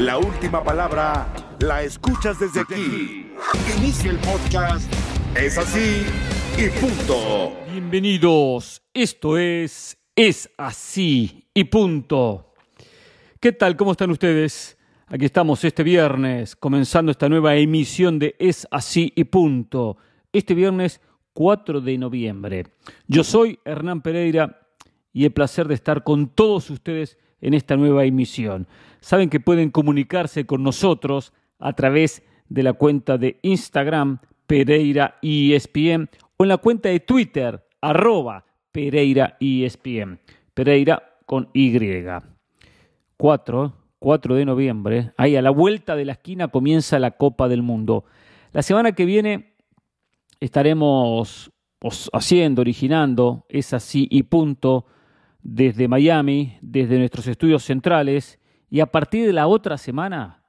La última palabra la escuchas desde aquí. Inicia el podcast. Es así y punto. Bienvenidos. Esto es Es así y punto. ¿Qué tal? ¿Cómo están ustedes? Aquí estamos este viernes comenzando esta nueva emisión de Es así y punto. Este viernes 4 de noviembre. Yo soy Hernán Pereira y el placer de estar con todos ustedes en esta nueva emisión. Saben que pueden comunicarse con nosotros a través de la cuenta de Instagram Pereira ESPN o en la cuenta de Twitter arroba Pereira ESPN. Pereira con Y. 4, 4 de noviembre, ahí a la vuelta de la esquina comienza la Copa del Mundo. La semana que viene estaremos haciendo, originando, es así y punto, desde Miami, desde nuestros estudios centrales, y a partir de la otra semana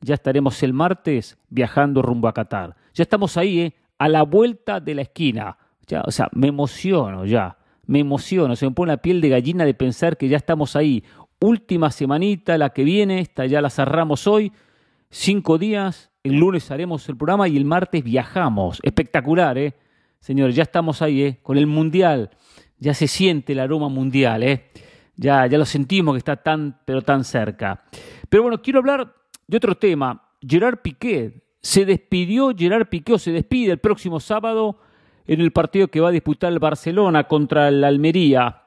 ya estaremos el martes viajando rumbo a Qatar. Ya estamos ahí, ¿eh? a la vuelta de la esquina. Ya, o sea, me emociono ya, me emociono, se me pone la piel de gallina de pensar que ya estamos ahí. Última semanita, la que viene, esta ya la cerramos hoy, cinco días, el lunes haremos el programa y el martes viajamos. Espectacular, ¿eh? Señores, ya estamos ahí, ¿eh? Con el Mundial ya se siente el aroma mundial, ¿eh? Ya, ya lo sentimos que está tan, pero tan cerca. Pero bueno, quiero hablar de otro tema. Gerard Piqué, se despidió Gerard Piqué o se despide el próximo sábado en el partido que va a disputar el Barcelona contra el Almería.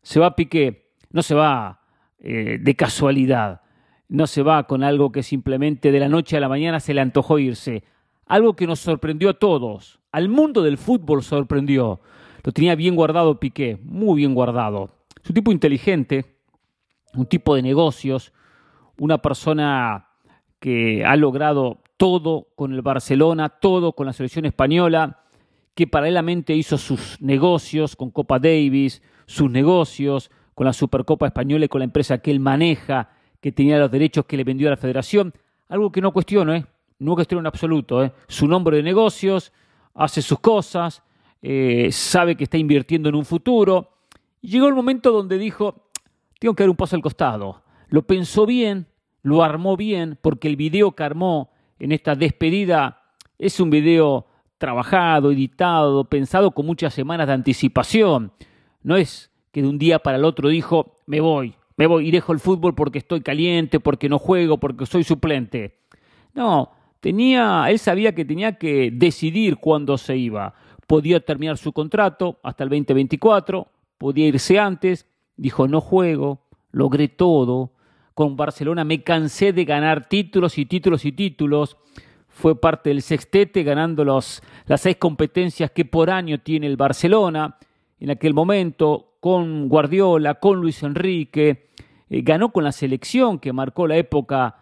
Se va Piqué, no se va eh, de casualidad, no se va con algo que simplemente de la noche a la mañana se le antojó irse. Algo que nos sorprendió a todos, al mundo del fútbol sorprendió. Lo tenía bien guardado Piqué, muy bien guardado. Es un tipo inteligente, un tipo de negocios, una persona que ha logrado todo con el Barcelona, todo con la selección española, que paralelamente hizo sus negocios con Copa Davis, sus negocios con la Supercopa Española y con la empresa que él maneja, que tenía los derechos que le vendió a la federación. Algo que no cuestiono, ¿eh? no cuestiono en absoluto. ¿eh? Su nombre de negocios, hace sus cosas, eh, sabe que está invirtiendo en un futuro. Llegó el momento donde dijo, tengo que dar un paso al costado. Lo pensó bien, lo armó bien, porque el video que armó en esta despedida es un video trabajado, editado, pensado con muchas semanas de anticipación. No es que de un día para el otro dijo, me voy, me voy y dejo el fútbol porque estoy caliente, porque no juego, porque soy suplente. No, tenía, él sabía que tenía que decidir cuándo se iba podía terminar su contrato hasta el 2024, podía irse antes, dijo no juego, logré todo, con Barcelona me cansé de ganar títulos y títulos y títulos, fue parte del sextete ganando los, las seis competencias que por año tiene el Barcelona, en aquel momento con Guardiola, con Luis Enrique, eh, ganó con la selección que marcó la época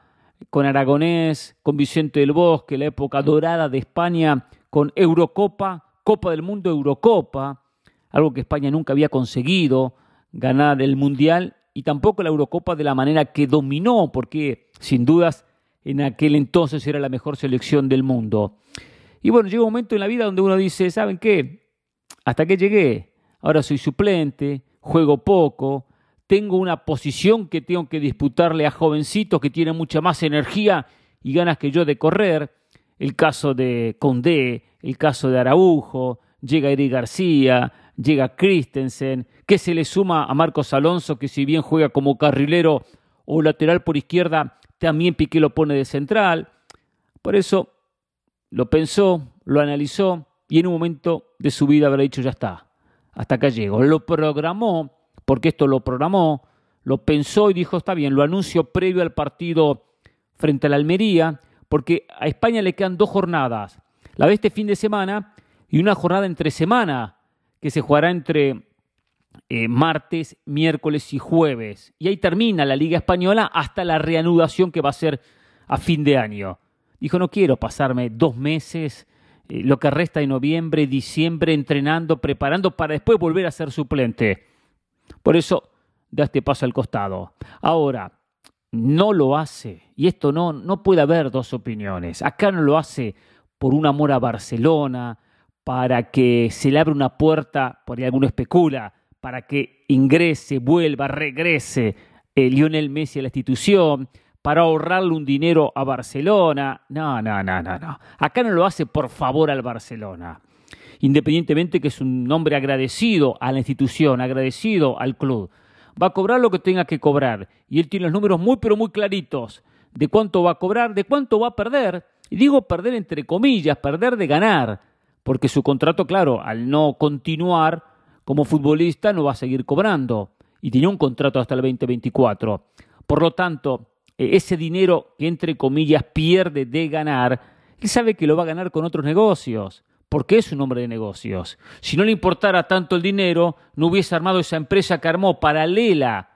con Aragonés, con Vicente del Bosque, la época dorada de España, con Eurocopa, Copa del Mundo, Eurocopa, algo que España nunca había conseguido, ganar el Mundial y tampoco la Eurocopa de la manera que dominó, porque sin dudas en aquel entonces era la mejor selección del mundo. Y bueno, llega un momento en la vida donde uno dice, ¿saben qué? Hasta que llegué, ahora soy suplente, juego poco, tengo una posición que tengo que disputarle a jovencitos que tienen mucha más energía y ganas que yo de correr, el caso de Condé, el caso de Araujo, llega Eric García, llega Christensen, que se le suma a Marcos Alonso, que si bien juega como carrilero o lateral por izquierda, también Piqué lo pone de central. Por eso lo pensó, lo analizó y en un momento de su vida habrá dicho ya está, hasta acá llego. Lo programó, porque esto lo programó, lo pensó y dijo está bien, lo anuncio previo al partido frente a la Almería, porque a España le quedan dos jornadas, la de este fin de semana y una jornada entre semana que se jugará entre eh, martes, miércoles y jueves. Y ahí termina la Liga Española hasta la reanudación que va a ser a fin de año. Dijo, no quiero pasarme dos meses, eh, lo que resta de noviembre, diciembre, entrenando, preparando para después volver a ser suplente. Por eso, da este paso al costado. Ahora, no lo hace, y esto no, no puede haber dos opiniones, acá no lo hace por un amor a Barcelona, para que se le abra una puerta, por ahí alguno especula, para que ingrese, vuelva, regrese eh, Lionel Messi a la institución, para ahorrarle un dinero a Barcelona. No, no, no, no, no. Acá no lo hace por favor al Barcelona. Independientemente que es un hombre agradecido a la institución, agradecido al club. Va a cobrar lo que tenga que cobrar. Y él tiene los números muy, pero muy claritos de cuánto va a cobrar, de cuánto va a perder. Y digo perder entre comillas, perder de ganar. Porque su contrato, claro, al no continuar como futbolista, no va a seguir cobrando. Y tenía un contrato hasta el 2024. Por lo tanto, e, ese dinero que entre comillas pierde de ganar, él sabe que lo va a ganar con otros negocios, porque es un hombre de negocios. Si no le importara tanto el dinero, no hubiese armado esa empresa que armó paralela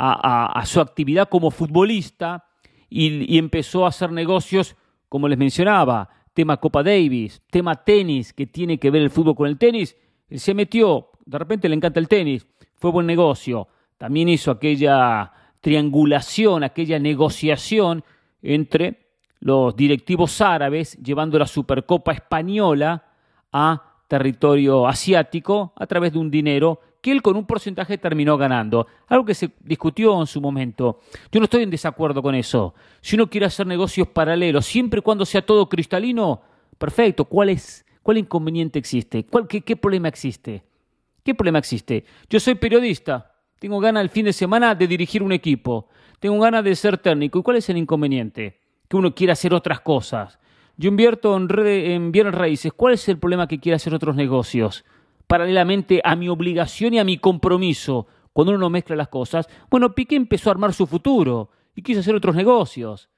a, su actividad como futbolista y, y empezó a hacer negocios, como les mencionaba, tema Copa Davis, tema tenis, que tiene que ver el fútbol con el tenis. Se metió, de repente le encanta el tenis, fue buen negocio. También hizo aquella triangulación, aquella negociación entre los directivos árabes llevando la Supercopa española a territorio asiático a través de un dinero él con un porcentaje terminó ganando. Algo que se discutió en su momento. Yo no estoy en desacuerdo con eso. Si uno quiere hacer negocios paralelos, siempre y cuando sea todo cristalino, perfecto. ¿Cuál es, cuál inconveniente existe? ¿Cuál, qué, ¿Qué problema existe? ¿Qué problema existe? Yo soy periodista. Tengo ganas el fin de semana de dirigir un equipo. Tengo ganas de ser técnico. ¿Y cuál es el inconveniente? Que uno quiera hacer otras cosas. Yo invierto en, en bienes raíces. ¿Cuál es el problema que quiera hacer otros negocios? Paralelamente a mi obligación y a mi compromiso, cuando uno no mezcla las cosas. Bueno, Piqué empezó a armar su futuro y quiso hacer otros negocios.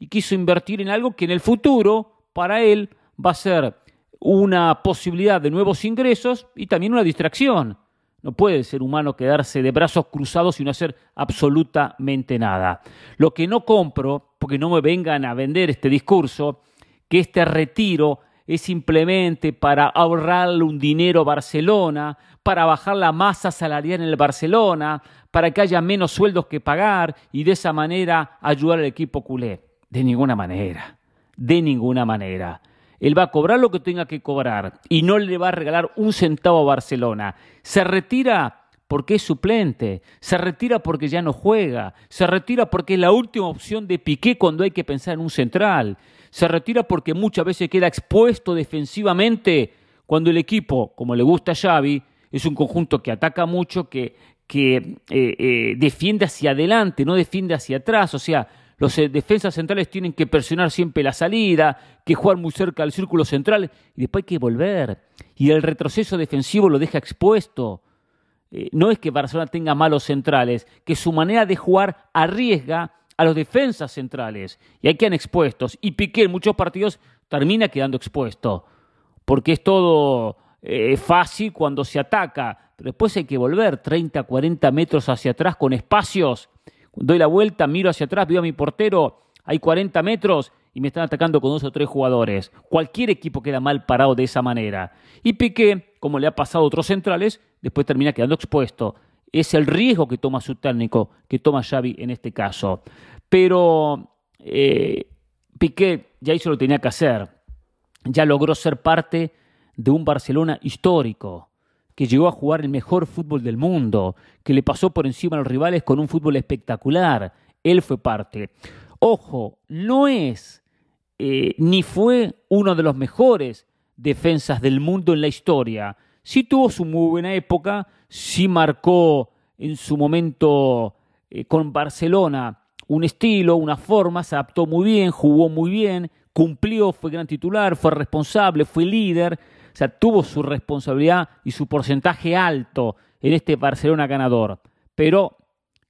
Y quiso invertir en algo que en el futuro, para él, va a ser una posibilidad de nuevos ingresos y también una distracción. No puede el ser humano quedarse de brazos cruzados y no hacer absolutamente nada. Lo que no compro, porque no me vengan a vender este discurso, que este retiro es simplemente para ahorrarle un dinero a Barcelona, para bajar la masa salarial en el Barcelona, para que haya menos sueldos que pagar y de esa manera ayudar al equipo culé. De ninguna manera, de ninguna manera. Él va a cobrar lo que tenga que cobrar y no le va a regalar un centavo a Barcelona. Se retira porque es suplente, se retira porque ya no juega, se retira porque es la última opción de Piqué cuando hay que pensar en un central, se retira porque muchas veces queda expuesto defensivamente cuando el equipo, como le gusta a Xavi, es un conjunto que ataca mucho, que, que eh, eh, defiende hacia adelante, no defiende hacia atrás, o sea, los eh, defensas centrales tienen que presionar siempre la salida, que jugar muy cerca del círculo central y después hay que volver. Y el retroceso defensivo lo deja expuesto. No es que Barcelona tenga malos centrales, que su manera de jugar arriesga a los defensas centrales y ahí quedan expuestos. Y Piqué en muchos partidos termina quedando expuesto, porque es todo eh, fácil cuando se ataca, pero después hay que volver 30, 40 metros hacia atrás con espacios doy la vuelta, miro hacia atrás, veo a mi portero, hay 40 metros y me están atacando con dos o tres jugadores. Cualquier equipo queda mal parado de esa manera. Y Piqué, como le ha pasado a otros centrales, después termina quedando expuesto. Es el riesgo que toma su técnico, que toma Xavi en este caso. Pero eh, Piqué ya hizo lo que tenía que hacer. Ya logró ser parte de un Barcelona histórico que llegó a jugar el mejor fútbol del mundo, que le pasó por encima a los rivales con un fútbol espectacular. Él fue parte. Ojo, no es eh, ni fue uno de los mejores defensas del mundo en la historia. Sí tuvo su muy buena época, sí marcó en su momento eh, con Barcelona un estilo, una forma, se adaptó muy bien, jugó muy bien, cumplió, fue gran titular, fue responsable, fue líder, o sea, tuvo su responsabilidad y su porcentaje alto en este Barcelona ganador. Pero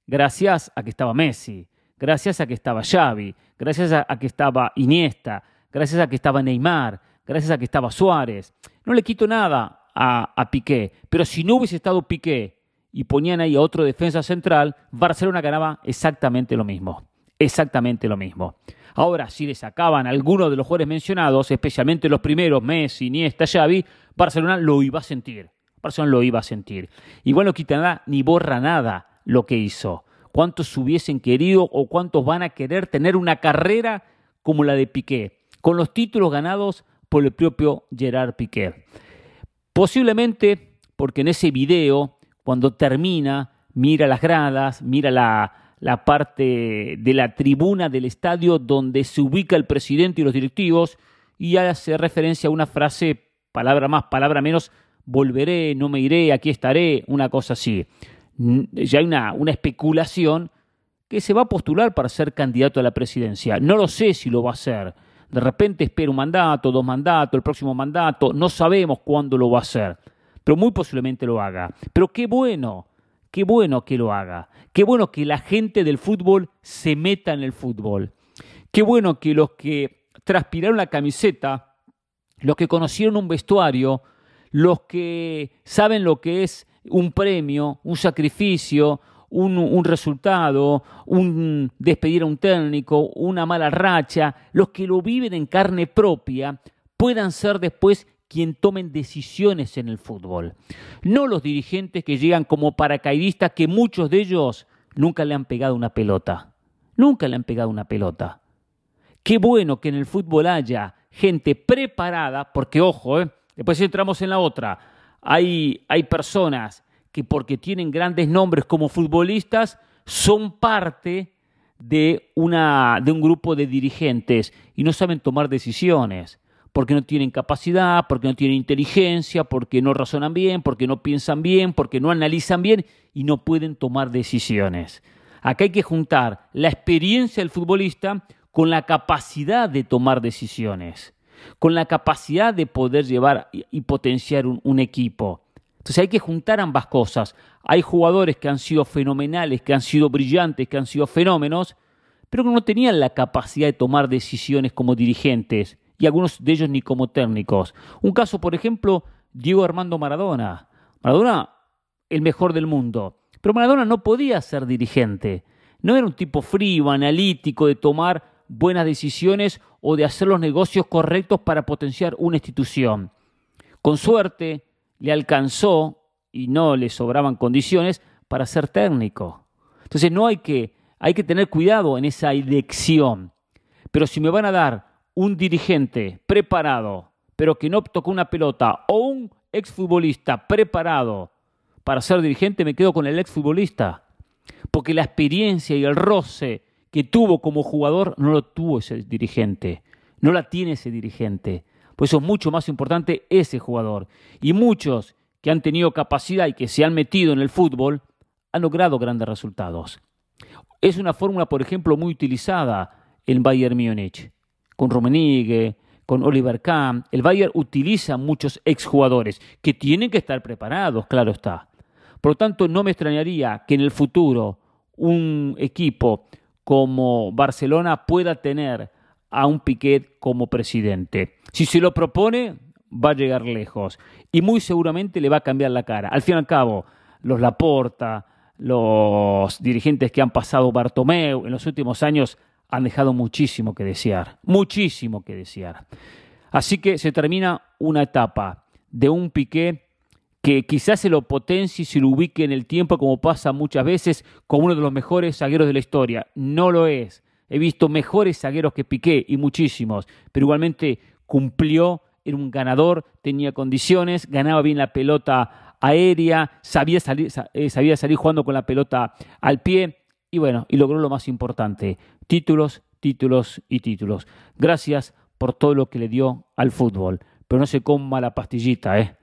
gracias a que estaba Messi, gracias a que estaba Xavi, gracias a, que estaba Iniesta, gracias a que estaba Neymar, gracias a que estaba Suárez. No le quito nada a, a Piqué, pero si no hubiese estado Piqué y ponían ahí a otro defensa central, Barcelona ganaba exactamente lo mismo. Exactamente lo mismo. Ahora, si le sacaban alguno de los jugadores mencionados, especialmente los primeros, Messi, Iniesta, Xavi, Barcelona lo iba a sentir. Barcelona lo iba a sentir. Igual no quita nada ni borra nada lo que hizo. ¿Cuántos hubiesen querido o cuántos van a querer tener una carrera como la de Piqué, con los títulos ganados por el propio Gerard Piqué? Posiblemente porque en ese video, cuando termina, mira las gradas, mira la, la parte de la tribuna del estadio donde se ubica el presidente y los directivos y hace referencia a una frase, palabra más, palabra menos, volveré, no me iré, aquí estaré, una cosa así. Ya hay una, una especulación que se va a postular para ser candidato a la presidencia. No lo sé si lo va a hacer. De repente espera un mandato, dos mandatos, el próximo mandato, no sabemos cuándo lo va a hacer, pero muy posiblemente lo haga. Pero qué bueno, qué bueno que lo haga. Qué bueno que la gente del fútbol se meta en el fútbol. Qué bueno que los que transpiraron la camiseta, los que conocieron un vestuario, los que saben lo que es un premio, un sacrificio, un, resultado, un despedir a un técnico, una mala racha, los que lo viven en carne propia, puedan ser después quien tomen decisiones en el fútbol. No los dirigentes que llegan como paracaidistas, que muchos de ellos nunca le han pegado una pelota. Nunca le han pegado una pelota. Qué bueno que en el fútbol haya gente preparada, porque ojo, ¿eh? después entramos en la otra. Hay, hay personas que porque tienen grandes nombres como futbolistas, son parte de, una, de un grupo de dirigentes y no saben tomar decisiones, porque no tienen capacidad, porque no tienen inteligencia, porque no razonan bien, porque no piensan bien, porque no analizan bien y no pueden tomar decisiones. Acá hay que juntar la experiencia del futbolista con la capacidad de tomar decisiones, con la capacidad de poder llevar y potenciar un equipo. Entonces hay que juntar ambas cosas. Hay jugadores que han sido fenomenales, que han sido brillantes, que han sido fenómenos, pero que no tenían la capacidad de tomar decisiones como dirigentes, y algunos de ellos ni como técnicos. Un caso, por ejemplo, Diego Armando Maradona. Maradona, el mejor del mundo. Pero Maradona no podía ser dirigente. No era un tipo frío, analítico, de tomar buenas decisiones o de hacer los negocios correctos para potenciar una institución. Con suerte, le alcanzó y no le sobraban condiciones para ser técnico. Entonces no hay que, hay que tener cuidado en esa elección. Pero si me van a dar un dirigente preparado, pero que no tocó una pelota, o un exfutbolista preparado para ser dirigente, me quedo con el exfutbolista. Porque la experiencia y el roce que tuvo como jugador no lo tuvo ese dirigente, no la tiene ese dirigente. Por eso es mucho más importante ese jugador. Y muchos que han tenido capacidad y que se han metido en el fútbol han logrado grandes resultados. Es una fórmula, por ejemplo, muy utilizada en Bayern Múnich, con Rummenigge, con Oliver Kahn. El Bayern utiliza muchos exjugadores que tienen que estar preparados, claro está. Por lo tanto, no me extrañaría que en el futuro un equipo como Barcelona pueda tener a un Piquet como presidente. Si se lo propone, va a llegar lejos y muy seguramente le va a cambiar la cara. Al fin y al cabo, los Laporta, los dirigentes que han pasado Bartomeu en los últimos años han dejado muchísimo que desear, muchísimo que desear. Así que se termina una etapa de un Piqué que quizás se lo potencie y se lo ubique en el tiempo como pasa muchas veces con uno de los mejores zagueros de la historia. No lo es. He visto mejores zagueros que Piqué y muchísimos, pero igualmente cumplió, era un ganador, tenía condiciones, ganaba bien la pelota aérea, sabía salir, eh, sabía salir jugando con la pelota al pie y bueno, y logró lo más importante, títulos, títulos y títulos. Gracias por todo lo que le dio al fútbol, pero no se coma la pastillita, ¿eh?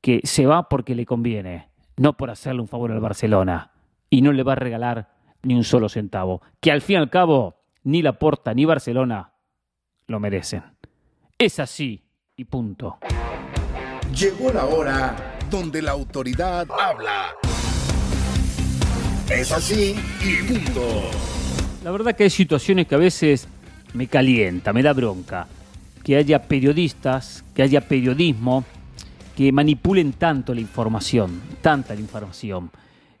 que se va porque le conviene, no por hacerle un favor al Barcelona y no le va a regalar ni un solo centavo, que al fin y al cabo ni la Porta ni Barcelona lo merecen. Es así y punto. Llegó la hora donde la autoridad habla. Es así y punto. La verdad que hay situaciones que a veces me calienta, me da bronca. Que haya periodistas, que haya periodismo, que manipulen tanto la información, tanta la información.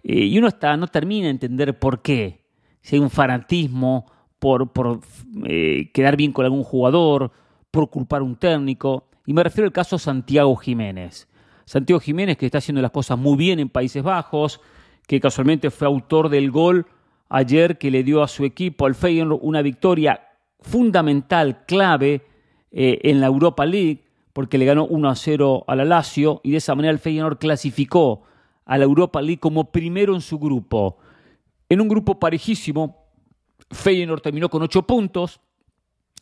Eh, y uno está, no termina de entender por qué. Si hay un fanatismo por, eh, quedar bien con algún jugador, por culpar a un técnico. Y me refiero al caso Santiago Jiménez. Santiago Jiménez que está haciendo las cosas muy bien en Países Bajos, que casualmente fue autor del gol ayer que le dio a su equipo, al Feyenoord, una victoria fundamental, clave eh, en la Europa League, porque le ganó 1 a 0 a la Lazio y de esa manera el Feyenoord clasificó a la Europa League como primero en su grupo. En un grupo parejísimo, Feyenoord terminó con 8 puntos,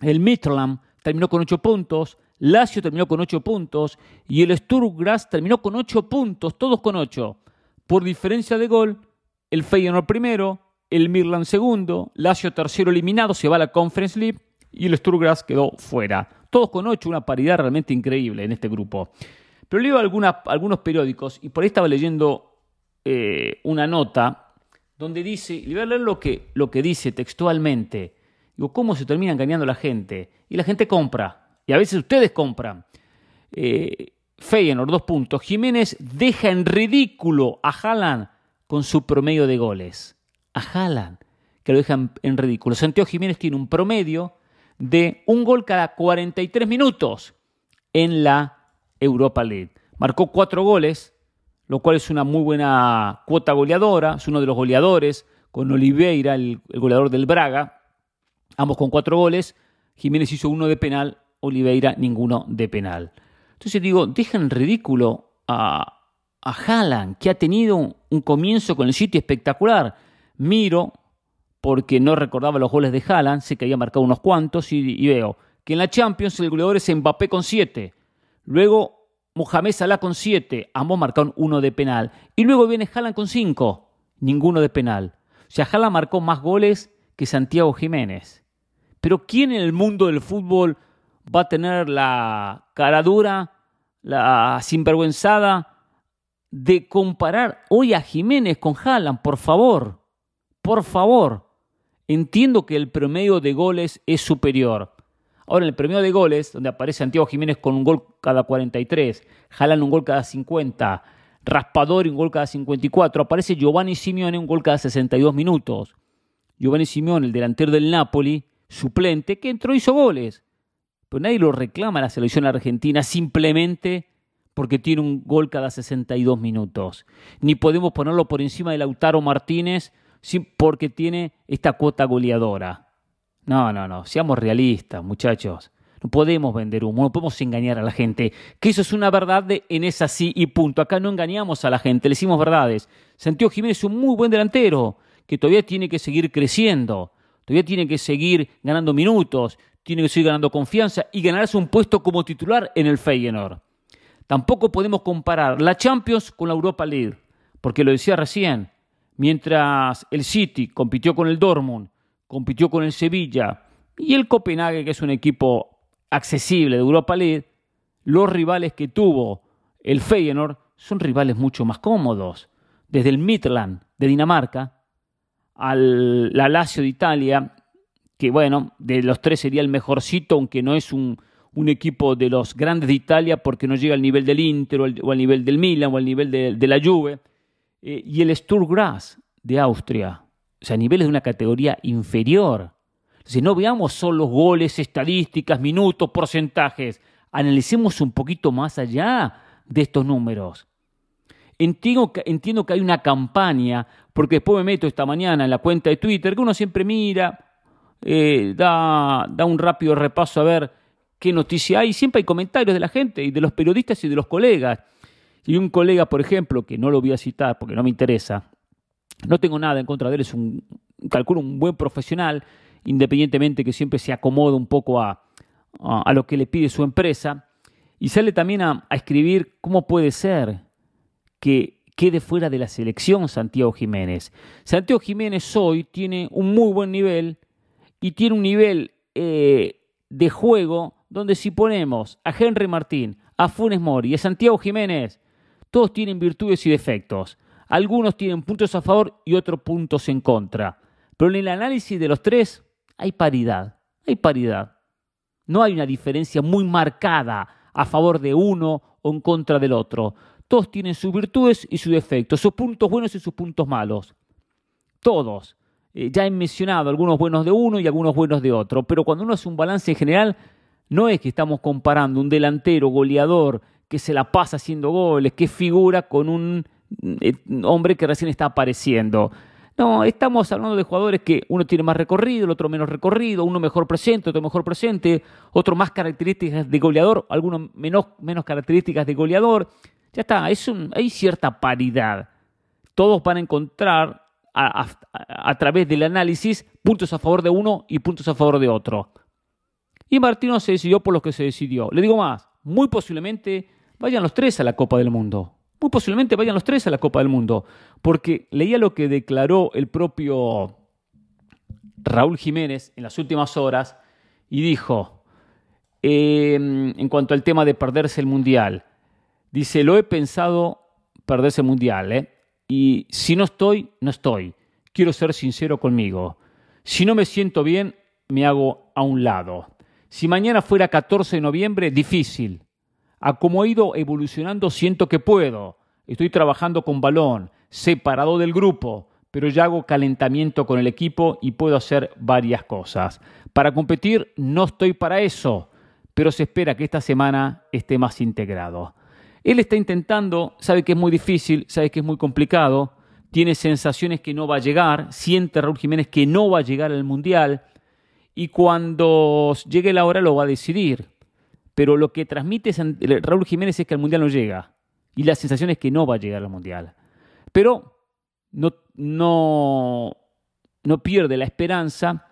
el Midtjylland terminó con 8 puntos, Lazio terminó con 8 puntos y el Sturm Graz terminó con 8 puntos, todos con 8. Por diferencia de gol, el Feyenoord primero, el Midland segundo, Lazio tercero eliminado, se va a la Conference League y el Sturm Graz quedó fuera. Todos con 8, una paridad realmente increíble en este grupo. Pero leo algunos periódicos y por ahí estaba leyendo eh, una nota donde dice, y voy a leer lo que, lo que dice textualmente, digo, cómo se termina engañando la gente. Y la gente compra, y a veces ustedes compran. Eh, Feyenoord, dos puntos. Jiménez deja en ridículo a Haaland con su promedio de goles. A Haaland, que lo dejan en ridículo. Santiago Jiménez tiene un promedio de un gol cada 43 minutos en la Europa League. Marcó cuatro goles lo cual es una muy buena cuota goleadora, es uno de los goleadores, con Oliveira, el, goleador del Braga, ambos con cuatro goles, Jiménez hizo uno de penal, Oliveira ninguno de penal. Entonces digo, dejan ridículo a, a Haaland, que ha tenido un comienzo con el sitio espectacular. Miro, porque no recordaba los goles de Haaland, sé que había marcado unos cuantos, y, y veo que en la Champions el goleador es Mbappé con siete. Luego Mohamed Salah con 7, ambos marcaron uno de penal. Y luego viene Haaland con 5, ninguno de penal. O sea, Haaland marcó más goles que Santiago Jiménez. Pero ¿quién en el mundo del fútbol va a tener la cara dura, la sinvergüenzada de comparar hoy a Jiménez con Haaland? Por favor, por favor. Entiendo que el promedio de goles es superior. Ahora, en el premio de goles, donde aparece Santiago Jiménez con un gol cada 43, Jalan un gol cada 50, Raspador un gol cada 54, aparece Giovanni Simeone un gol cada 62 minutos. Giovanni Simeone, el delantero del Napoli, suplente, que entró y hizo goles. Pero nadie lo reclama a la selección argentina simplemente porque tiene un gol cada 62 minutos. Ni podemos ponerlo por encima de Lautaro Martínez porque tiene esta cuota goleadora. No, no, no, seamos realistas, muchachos. No podemos vender humo, no podemos engañar a la gente. Que eso es una verdad en esa sí y punto. Acá no engañamos a la gente, le decimos verdades. Santiago Jiménez es un muy buen delantero, que todavía tiene que seguir creciendo, todavía tiene que seguir ganando minutos, tiene que seguir ganando confianza y ganarse un puesto como titular en el Feyenoord. Tampoco podemos comparar la Champions con la Europa League, porque lo decía recién, mientras el City compitió con el Dortmund, compitió con el Sevilla y el Copenhague, que es un equipo accesible de Europa League, los rivales que tuvo el Feyenoord son rivales mucho más cómodos. Desde el Midland de Dinamarca al la Lazio de Italia, que bueno, de los tres sería el mejorcito, aunque no es un, equipo de los grandes de Italia porque no llega al nivel del Inter o al, nivel del Milan o al nivel de, la Juve, eh, y el Sturm Graz de Austria, o sea, a niveles de una categoría inferior. Si no veamos solo goles, estadísticas, minutos, porcentajes, analicemos un poquito más allá de estos números. Entiendo que, hay una campaña, porque después me meto esta mañana en la cuenta de Twitter, que uno siempre mira, eh, da, da un rápido repaso a ver qué noticia hay, siempre hay comentarios de la gente y de los periodistas y de los colegas. Y un colega, por ejemplo, que no lo voy a citar porque no me interesa, no tengo nada en contra de él, es un, calculo, un buen profesional, independientemente que siempre se acomoda un poco a, a, lo que le pide su empresa. Y sale también a, a escribir cómo puede ser que quede fuera de la selección Santiago Jiménez. Santiago Jiménez hoy tiene un muy buen nivel y tiene un nivel eh, de juego donde si ponemos a Henry Martín, a Funes Mori y a Santiago Jiménez, todos tienen virtudes y defectos. Algunos tienen puntos a favor y otros puntos en contra. Pero en el análisis de los tres hay paridad, hay paridad. No hay una diferencia muy marcada a favor de uno o en contra del otro. Todos tienen sus virtudes y sus defectos, sus puntos buenos y sus puntos malos. Todos. Eh, ya he mencionado algunos buenos de uno y algunos buenos de otro, pero cuando uno hace un balance en general, no es que estamos comparando un delantero goleador que se la pasa haciendo goles, que figura con un eh, hombre que recién está apareciendo. No, estamos hablando de jugadores que uno tiene más recorrido, el otro menos recorrido, uno mejor presente, otro mejor presente, otro más características de goleador, algunos menos, menos características de goleador. Ya está, es un, hay cierta paridad. Todos van a encontrar a, través del análisis puntos a favor de uno y puntos a favor de otro. Y Martino se decidió por lo que se decidió. Le digo más, muy posiblemente vayan los tres a la Copa del Mundo. Muy posiblemente vayan los tres a la Copa del Mundo. Porque leía lo que declaró el propio Raúl Jiménez en las últimas horas y dijo, em, en cuanto al tema de perderse el Mundial, dice, lo he pensado perderse el Mundial, ¿eh? y si no estoy, no estoy. Quiero ser sincero conmigo. Si no me siento bien, me hago a un lado. Si mañana fuera 14 de noviembre, difícil. A como he ido evolucionando, siento que puedo. Estoy trabajando con balón, separado del grupo, pero ya hago calentamiento con el equipo y puedo hacer varias cosas. Para competir no estoy para eso, pero se espera que esta semana esté más integrado. Él está intentando, sabe que es muy difícil, sabe que es muy complicado, tiene sensaciones que no va a llegar, siente Raúl Jiménez que no va a llegar al Mundial y cuando llegue la hora lo va a decidir. Pero lo que transmite Raúl Jiménez es que al Mundial no llega y la sensación es que no va a llegar al Mundial. Pero no, no, no pierde la esperanza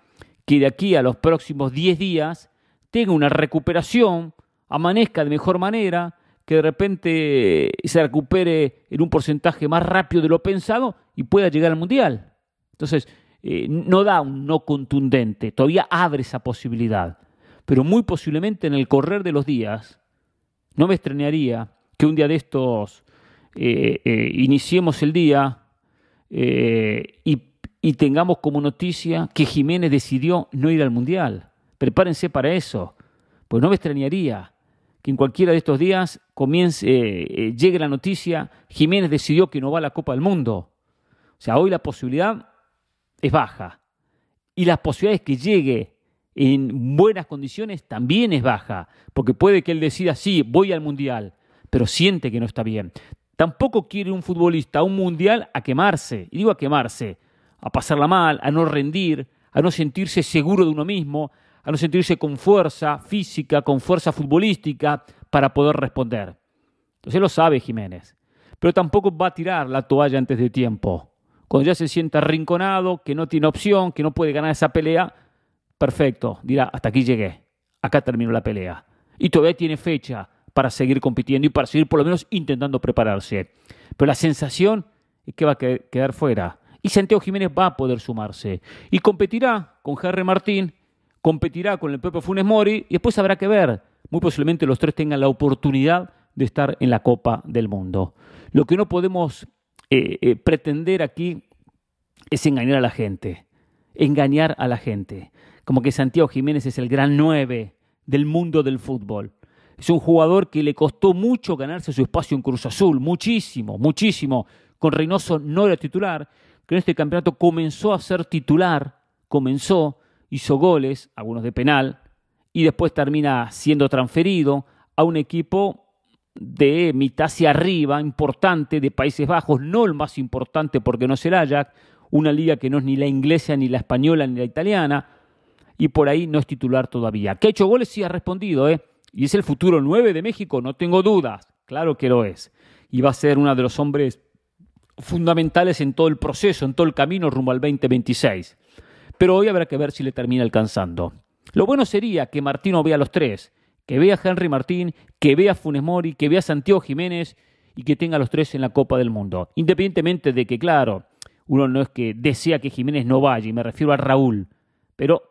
que de aquí a los próximos 10 días tenga una recuperación, amanezca de mejor manera, que de repente se recupere en un porcentaje más rápido de lo pensado y pueda llegar al Mundial. Entonces, eh, no da un no contundente, todavía abre esa posibilidad. Pero muy posiblemente en el correr de los días, no me extrañaría que un día de estos eh, eh, iniciemos el día y, y tengamos como noticia que Jiménez decidió no ir al Mundial. Prepárense para eso, pues no me extrañaría que en cualquiera de estos días comience, eh, llegue la noticia, Jiménez decidió que no va a la Copa del Mundo. O sea, hoy la posibilidad es baja. Y las posibilidades que llegue en buenas condiciones también es baja, porque puede que él decida, sí, voy al Mundial, pero siente que no está bien. Tampoco quiere un futbolista un Mundial a quemarse, y digo a quemarse, a pasarla mal, a no rendir, a no sentirse seguro de uno mismo, a no sentirse con fuerza física, con fuerza futbolística para poder responder. Entonces lo sabe Jiménez, pero tampoco va a tirar la toalla antes de tiempo. Cuando ya se sienta arrinconado, que no tiene opción, que no puede ganar esa pelea, perfecto, dirá, hasta aquí llegué, acá terminó la pelea. Y todavía tiene fecha para seguir compitiendo y para seguir por lo menos intentando prepararse. Pero la sensación es que va a quedar fuera. Y Santiago Jiménez va a poder sumarse. Y competirá con Jerry Martín competirá con el propio Funes Mori y después habrá que ver. Muy posiblemente los tres tengan la oportunidad de estar en la Copa del Mundo. Lo que no podemos eh, eh, pretender aquí es engañar a la gente. Engañar a la gente. Como que Santiago Jiménez es el gran nueve del mundo del fútbol. Es un jugador que le costó mucho ganarse su espacio en Cruz Azul, muchísimo, muchísimo. Con Reynoso no era titular, que en este campeonato comenzó a ser titular, comenzó, hizo goles, algunos de penal, y después termina siendo transferido a un equipo de mitad hacia arriba, importante, de Países Bajos, no el más importante porque no es el Ajax, una liga que no es ni la inglesa, ni la española, ni la italiana, y por ahí no es titular todavía. ¿Que ha hecho goles? Sí ha respondido, ¿eh? Y es el futuro 9 de México, no tengo dudas, claro que lo es. Y va a ser uno de los hombres fundamentales en todo el proceso, en todo el camino rumbo al 2026 pero hoy habrá que ver si le termina alcanzando. Lo bueno sería que Martino vea a los tres, que vea a Henry Martín, que vea a Funes Mori, que vea a Santiago Jiménez y que tenga a los tres en la Copa del Mundo. Independientemente de que, claro, uno no es que desea que Jiménez no vaya, y me refiero a Raúl, pero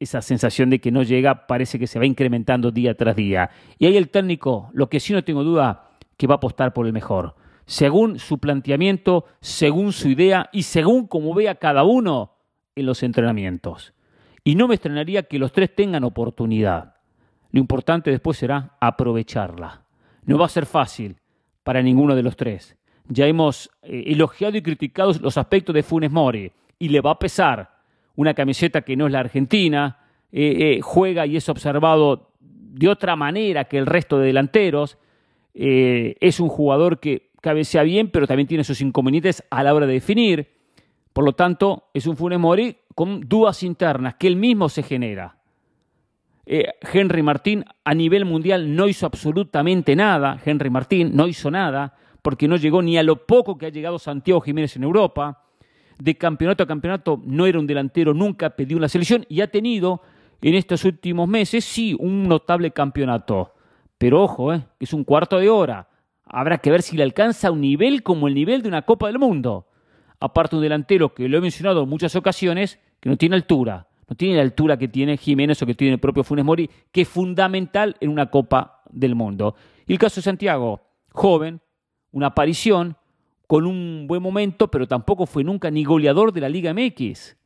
esa sensación de que no llega parece que se va incrementando día tras día. Y ahí el técnico, lo que sí no tengo duda, que va a apostar por el mejor. Según su planteamiento, según su idea y según como vea cada uno, en los entrenamientos. Y no me extrañaría que los tres tengan oportunidad. Lo importante después será aprovecharla. No va a ser fácil para ninguno de los tres. Ya hemos eh, elogiado y criticado los aspectos de Funes Mori y le va a pesar una camiseta que no es la argentina, eh, eh, juega y es observado de otra manera que el resto de delanteros, es un jugador que cabecea bien, pero también tiene sus inconvenientes a la hora de definir. Por lo tanto, es un Funes Mori con dudas internas que él mismo se genera. Eh, Henry Martín a nivel mundial no hizo absolutamente nada. Henry Martín no hizo nada porque no llegó ni a lo poco que ha llegado Santiago Jiménez en Europa. De campeonato a campeonato, no era un delantero, nunca pedió una selección y ha tenido en estos últimos meses, sí, un notable campeonato. Pero ojo, eh, es un cuarto de hora. Habrá que ver si le alcanza un nivel como el nivel de una Copa del Mundo. Aparte un delantero que lo he mencionado en muchas ocasiones, que no tiene altura. No tiene la altura que tiene Jiménez o que tiene el propio Funes Mori, que es fundamental en una Copa del Mundo. Y el caso de Santiago, joven, una aparición, con un buen momento, pero tampoco fue nunca ni goleador de la Liga MX.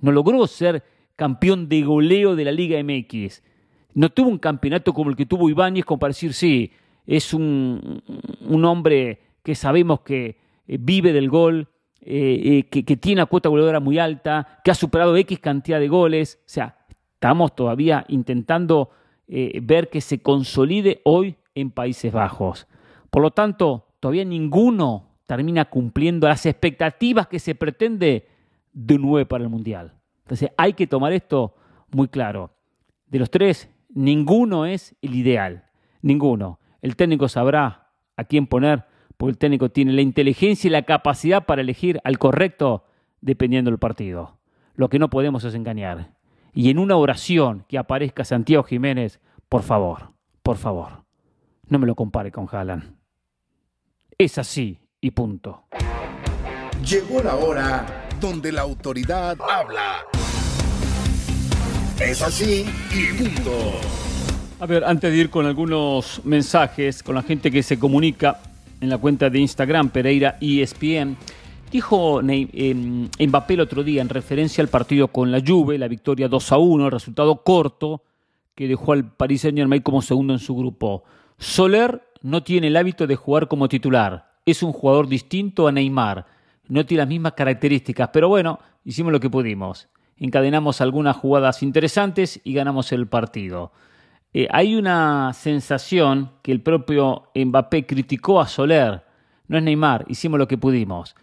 No logró ser campeón de goleo de la Liga MX. No tuvo un campeonato como el que tuvo Ibáñez, para decir, sí, es un, un hombre que sabemos que eh, vive del gol, eh, eh, que, que, tiene una cuota goleadora muy alta, que ha superado X cantidad de goles. O sea, estamos todavía intentando ver que se consolide hoy en Países Bajos. Por lo tanto, todavía ninguno termina cumpliendo las expectativas que se pretende de un 9 para el Mundial. Entonces hay que tomar esto muy claro. De los tres, ninguno es el ideal. Ninguno. El técnico sabrá a quién poner, porque el técnico tiene la inteligencia y la capacidad para elegir al correcto dependiendo del partido. Lo que no podemos es engañar. Y en una oración que aparezca Santiago Jiménez, por favor, por favor, no me lo compare con Haaland. Es así y punto. Llegó la hora donde la autoridad habla. Es así y punto. A ver, antes de ir con algunos mensajes con la gente que se comunica en la cuenta de Instagram Pereira ESPN, dijo em, Mbappé el otro día en referencia al partido con la Juve, la victoria 2 a 1, el resultado corto que dejó al Paris Saint-Germain como segundo en su grupo. Soler no tiene el hábito de jugar como titular es un jugador distinto a Neymar. No tiene las mismas características, pero bueno, hicimos lo que pudimos. Encadenamos algunas jugadas interesantes y ganamos el partido. Eh, hay una sensación que el propio Mbappé criticó a Soler. No es Neymar, hicimos lo que pudimos.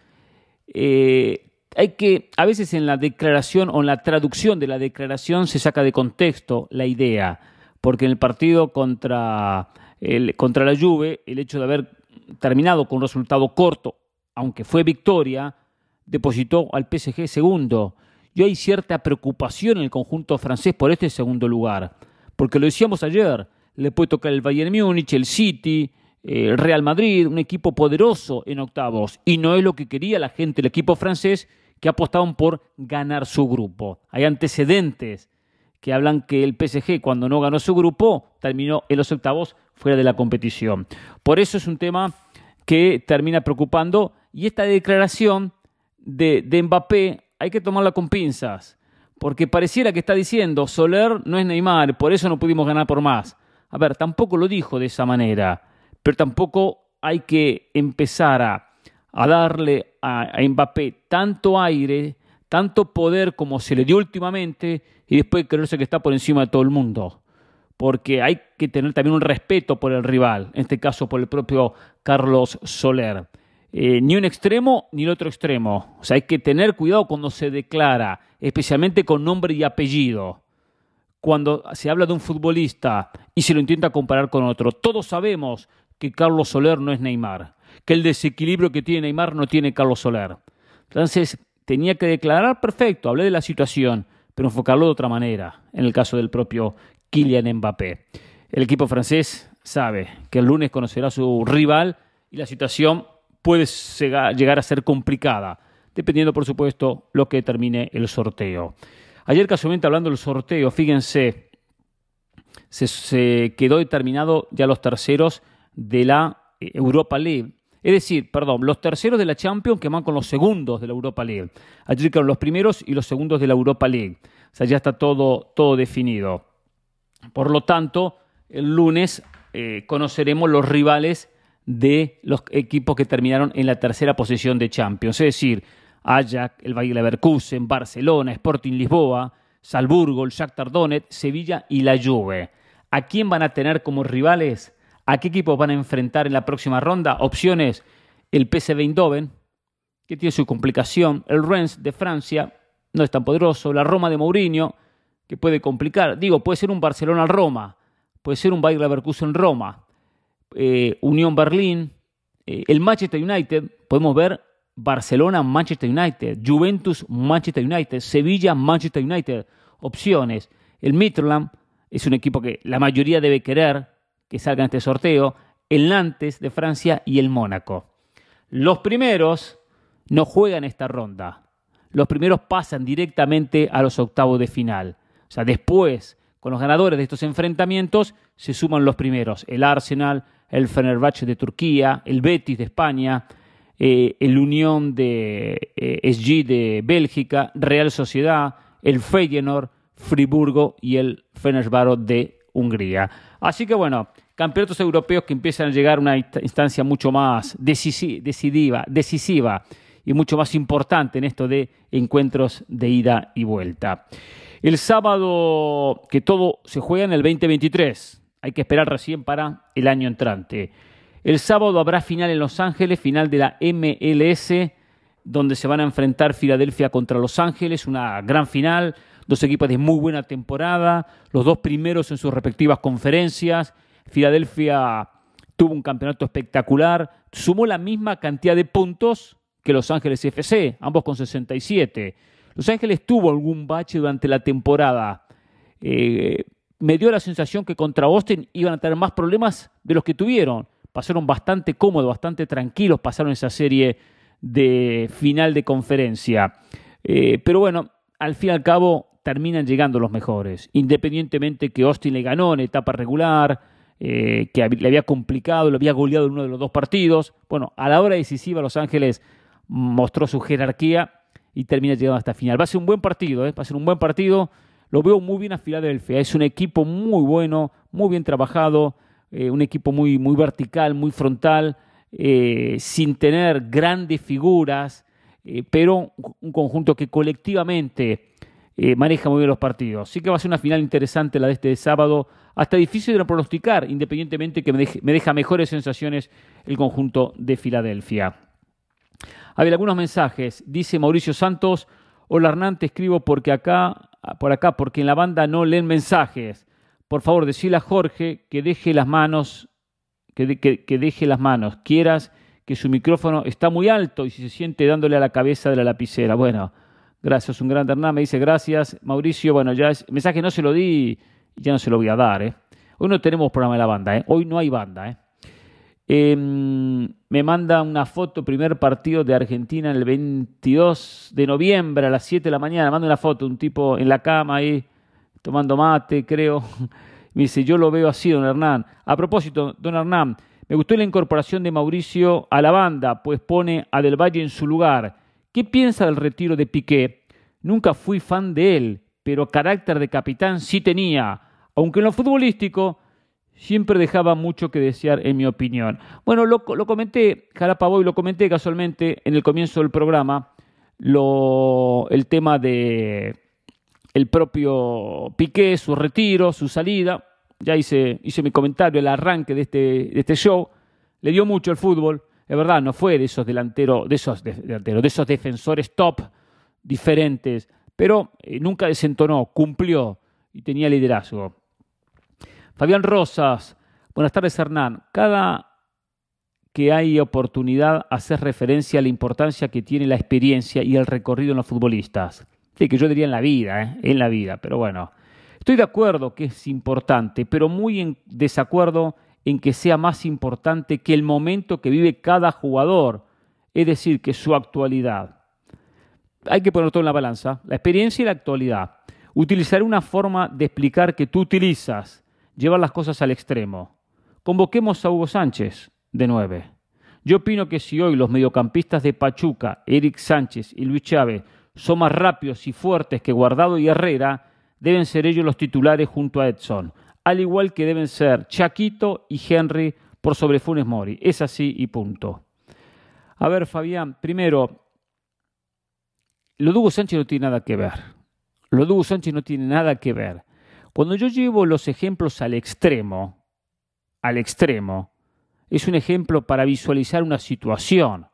Eh, hay que, a veces en la declaración o en la traducción de la declaración se saca de contexto la idea, porque en el partido contra, contra la Juve, el hecho de haber terminado con un resultado corto, aunque fue victoria, depositó al PSG segundo. Y hay cierta preocupación en el conjunto francés por este segundo lugar, porque lo decíamos ayer, le puede tocar el Bayern Múnich, el City, el Real Madrid, un equipo poderoso en octavos, y no es lo que quería la gente del equipo francés que apostaban por ganar su grupo. Hay antecedentes que hablan que el PSG cuando no ganó su grupo terminó en los octavos fuera de la competición. Por eso es un tema que termina preocupando y esta declaración de, de Mbappé hay que tomarla con pinzas, porque pareciera que está diciendo Soler no es Neymar, por eso no pudimos ganar por más. A ver, tampoco lo dijo de esa manera, pero tampoco hay que empezar a, darle a, a Mbappé tanto aire, tanto poder como se le dio últimamente y después creerse que está por encima de todo el mundo porque hay que tener también un respeto por el rival, en este caso por el propio Carlos Soler. Eh, ni un extremo ni el otro extremo. O sea, hay que tener cuidado cuando se declara, especialmente con nombre y apellido. Cuando se habla de un futbolista y se lo intenta comparar con otro, todos sabemos que Carlos Soler no es Neymar, que el desequilibrio que tiene Neymar no tiene Carlos Soler. Entonces, tenía que declarar perfecto, hablé de la situación, pero enfocarlo de otra manera, en el caso del propio Kylian Mbappé. El equipo francés sabe que el lunes conocerá a su rival y la situación puede llegar a ser complicada, dependiendo, por supuesto, lo que termine el sorteo. Ayer, casualmente, hablando del sorteo, fíjense, se, se quedó determinado ya los terceros de la eh, Europa League. Es decir, perdón, los terceros de la Champions que van con los segundos de la Europa League. Ayer quedaron los primeros y los segundos de la Europa League. O sea, ya está todo, todo definido. Por lo tanto, el lunes eh, conoceremos los rivales de los equipos que terminaron en la tercera posición de Champions, es decir, Ajax, el Bayer Leverkusen, Barcelona, Sporting Lisboa, Salzburgo, el Shakhtar Donetsk, Sevilla y la Juve. ¿A quién van a tener como rivales? ¿A qué equipos van a enfrentar en la próxima ronda? Opciones: el PSV Eindhoven, que tiene su complicación, el Rennes de Francia, no es tan poderoso, la Roma de Mourinho, que puede complicar. Digo, puede ser un Barcelona-Roma, puede ser un Bayer Leverkusen-Roma, eh, Unión Berlín, eh, el Manchester United, podemos ver Barcelona, Manchester United, Juventus, Manchester United, Sevilla, Manchester United. Opciones. El Midland es un equipo que la mayoría debe querer que salga en este sorteo. El Nantes de Francia y el Mónaco. Los primeros no juegan esta ronda. Los primeros pasan directamente a los octavos de final. O sea, después, con los ganadores de estos enfrentamientos, se suman los primeros. El Arsenal, el Fenerbahce de Turquía, el Betis de España, eh, el Unión de eh, SG de Bélgica, Real Sociedad, el Feyenoord, Friburgo y el Fenerbahce de Hungría. Así que bueno, campeonatos europeos que empiezan a llegar a una instancia mucho más decisiva, decisiva y mucho más importante en esto de encuentros de ida y vuelta. El sábado que todo se juega en el 2023, hay que esperar recién para el año entrante. El sábado habrá final en Los Ángeles, final de la MLS, donde se van a enfrentar Filadelfia contra Los Ángeles, una gran final, dos equipos de muy buena temporada, los dos primeros en sus respectivas conferencias. Filadelfia tuvo un campeonato espectacular, sumó la misma cantidad de puntos Los Ángeles FC, ambos con 67. Los Ángeles tuvo algún bache durante la temporada. Eh, me dio la sensación que contra Austin iban a tener más problemas de los que tuvieron. Pasaron bastante cómodos, bastante tranquilos, pasaron esa serie de final de conferencia. Eh, pero bueno, al fin y al cabo terminan llegando los mejores. Independientemente que Austin le ganó en etapa regular, eh, que le había complicado, lo había goleado en uno de los dos partidos. Bueno, a la hora decisiva Los Ángeles mostró su jerarquía y termina llegando hasta final. Va a ser un buen partido, ¿eh? va a ser un buen partido. Lo veo muy bien a Filadelfia. Es un equipo muy bueno, muy bien trabajado, eh, un equipo muy, muy vertical, muy frontal, eh, sin tener grandes figuras, pero un conjunto que colectivamente maneja muy bien los partidos. Sí que va a ser una final interesante la de este sábado, hasta difícil de pronosticar, independientemente que me deja mejores sensaciones el conjunto de Filadelfia. A ver, algunos mensajes. Dice Mauricio Santos, hola Hernán, te escribo porque acá, por acá, porque en la banda no leen mensajes. Por favor, decile a Jorge que deje las manos, que, deje las manos. Quieras que su micrófono está muy alto y si se siente dándole a la cabeza de la lapicera. Bueno, gracias, un gran Hernán. Me dice gracias. Mauricio, bueno, ya es, mensaje no se lo di ya no se lo voy a dar. ¿eh? Hoy no tenemos programa de la banda, ¿eh? hoy no hay banda. ¿eh? Em, me manda una foto, primer partido de Argentina el 22 de noviembre a las 7 de la mañana. Manda una foto, un tipo en la cama ahí, tomando mate, creo. Me dice, yo lo veo así, don Hernán. A propósito, don Hernán, me gustó la incorporación de Mauricio a la banda, pues pone a Del Valle en su lugar. ¿Qué piensa del retiro de Piqué? Nunca fui fan de él, pero carácter de capitán sí tenía, aunque en lo futbolístico siempre dejaba mucho que desear, en mi opinión. Bueno, lo, comenté, y lo comenté casualmente en el comienzo del programa, lo, el tema de el propio Piqué, su retiro, su salida. Ya hice, hice mi comentario, el arranque de este, de este show. Le dio mucho el fútbol. Es verdad, no fue de esos delanteros, de esos delanteros, de esos defensores top diferentes, pero eh, nunca desentonó, cumplió y tenía liderazgo. Fabián Rosas, buenas tardes Hernán. Cada que hay oportunidad hacer referencia a la importancia que tiene la experiencia y el recorrido en los futbolistas. Sí, que yo diría en la vida, ¿eh? en la vida, pero bueno. Estoy de acuerdo que es importante, pero muy en desacuerdo en que sea más importante que el momento que vive cada jugador, es decir, que su actualidad. Hay que poner todo en la balanza, la experiencia y la actualidad. Utilizar una forma de explicar que tú utilizas llevar las cosas al extremo. Convoquemos a Hugo Sánchez de nueve. Yo opino que si hoy los mediocampistas de Pachuca, Eric Sánchez y Luis Chávez son más rápidos y fuertes que Guardado y Herrera, deben ser ellos los titulares junto a Edson, al igual que deben ser Chaquito y Henry por sobre Funes Mori. Es así y punto. A ver, Fabián, primero, lo de Hugo Sánchez no tiene nada que ver. Lo de Hugo Sánchez no tiene nada que ver. Cuando yo llevo los ejemplos al extremo, al extremo, es un ejemplo para visualizar una situación.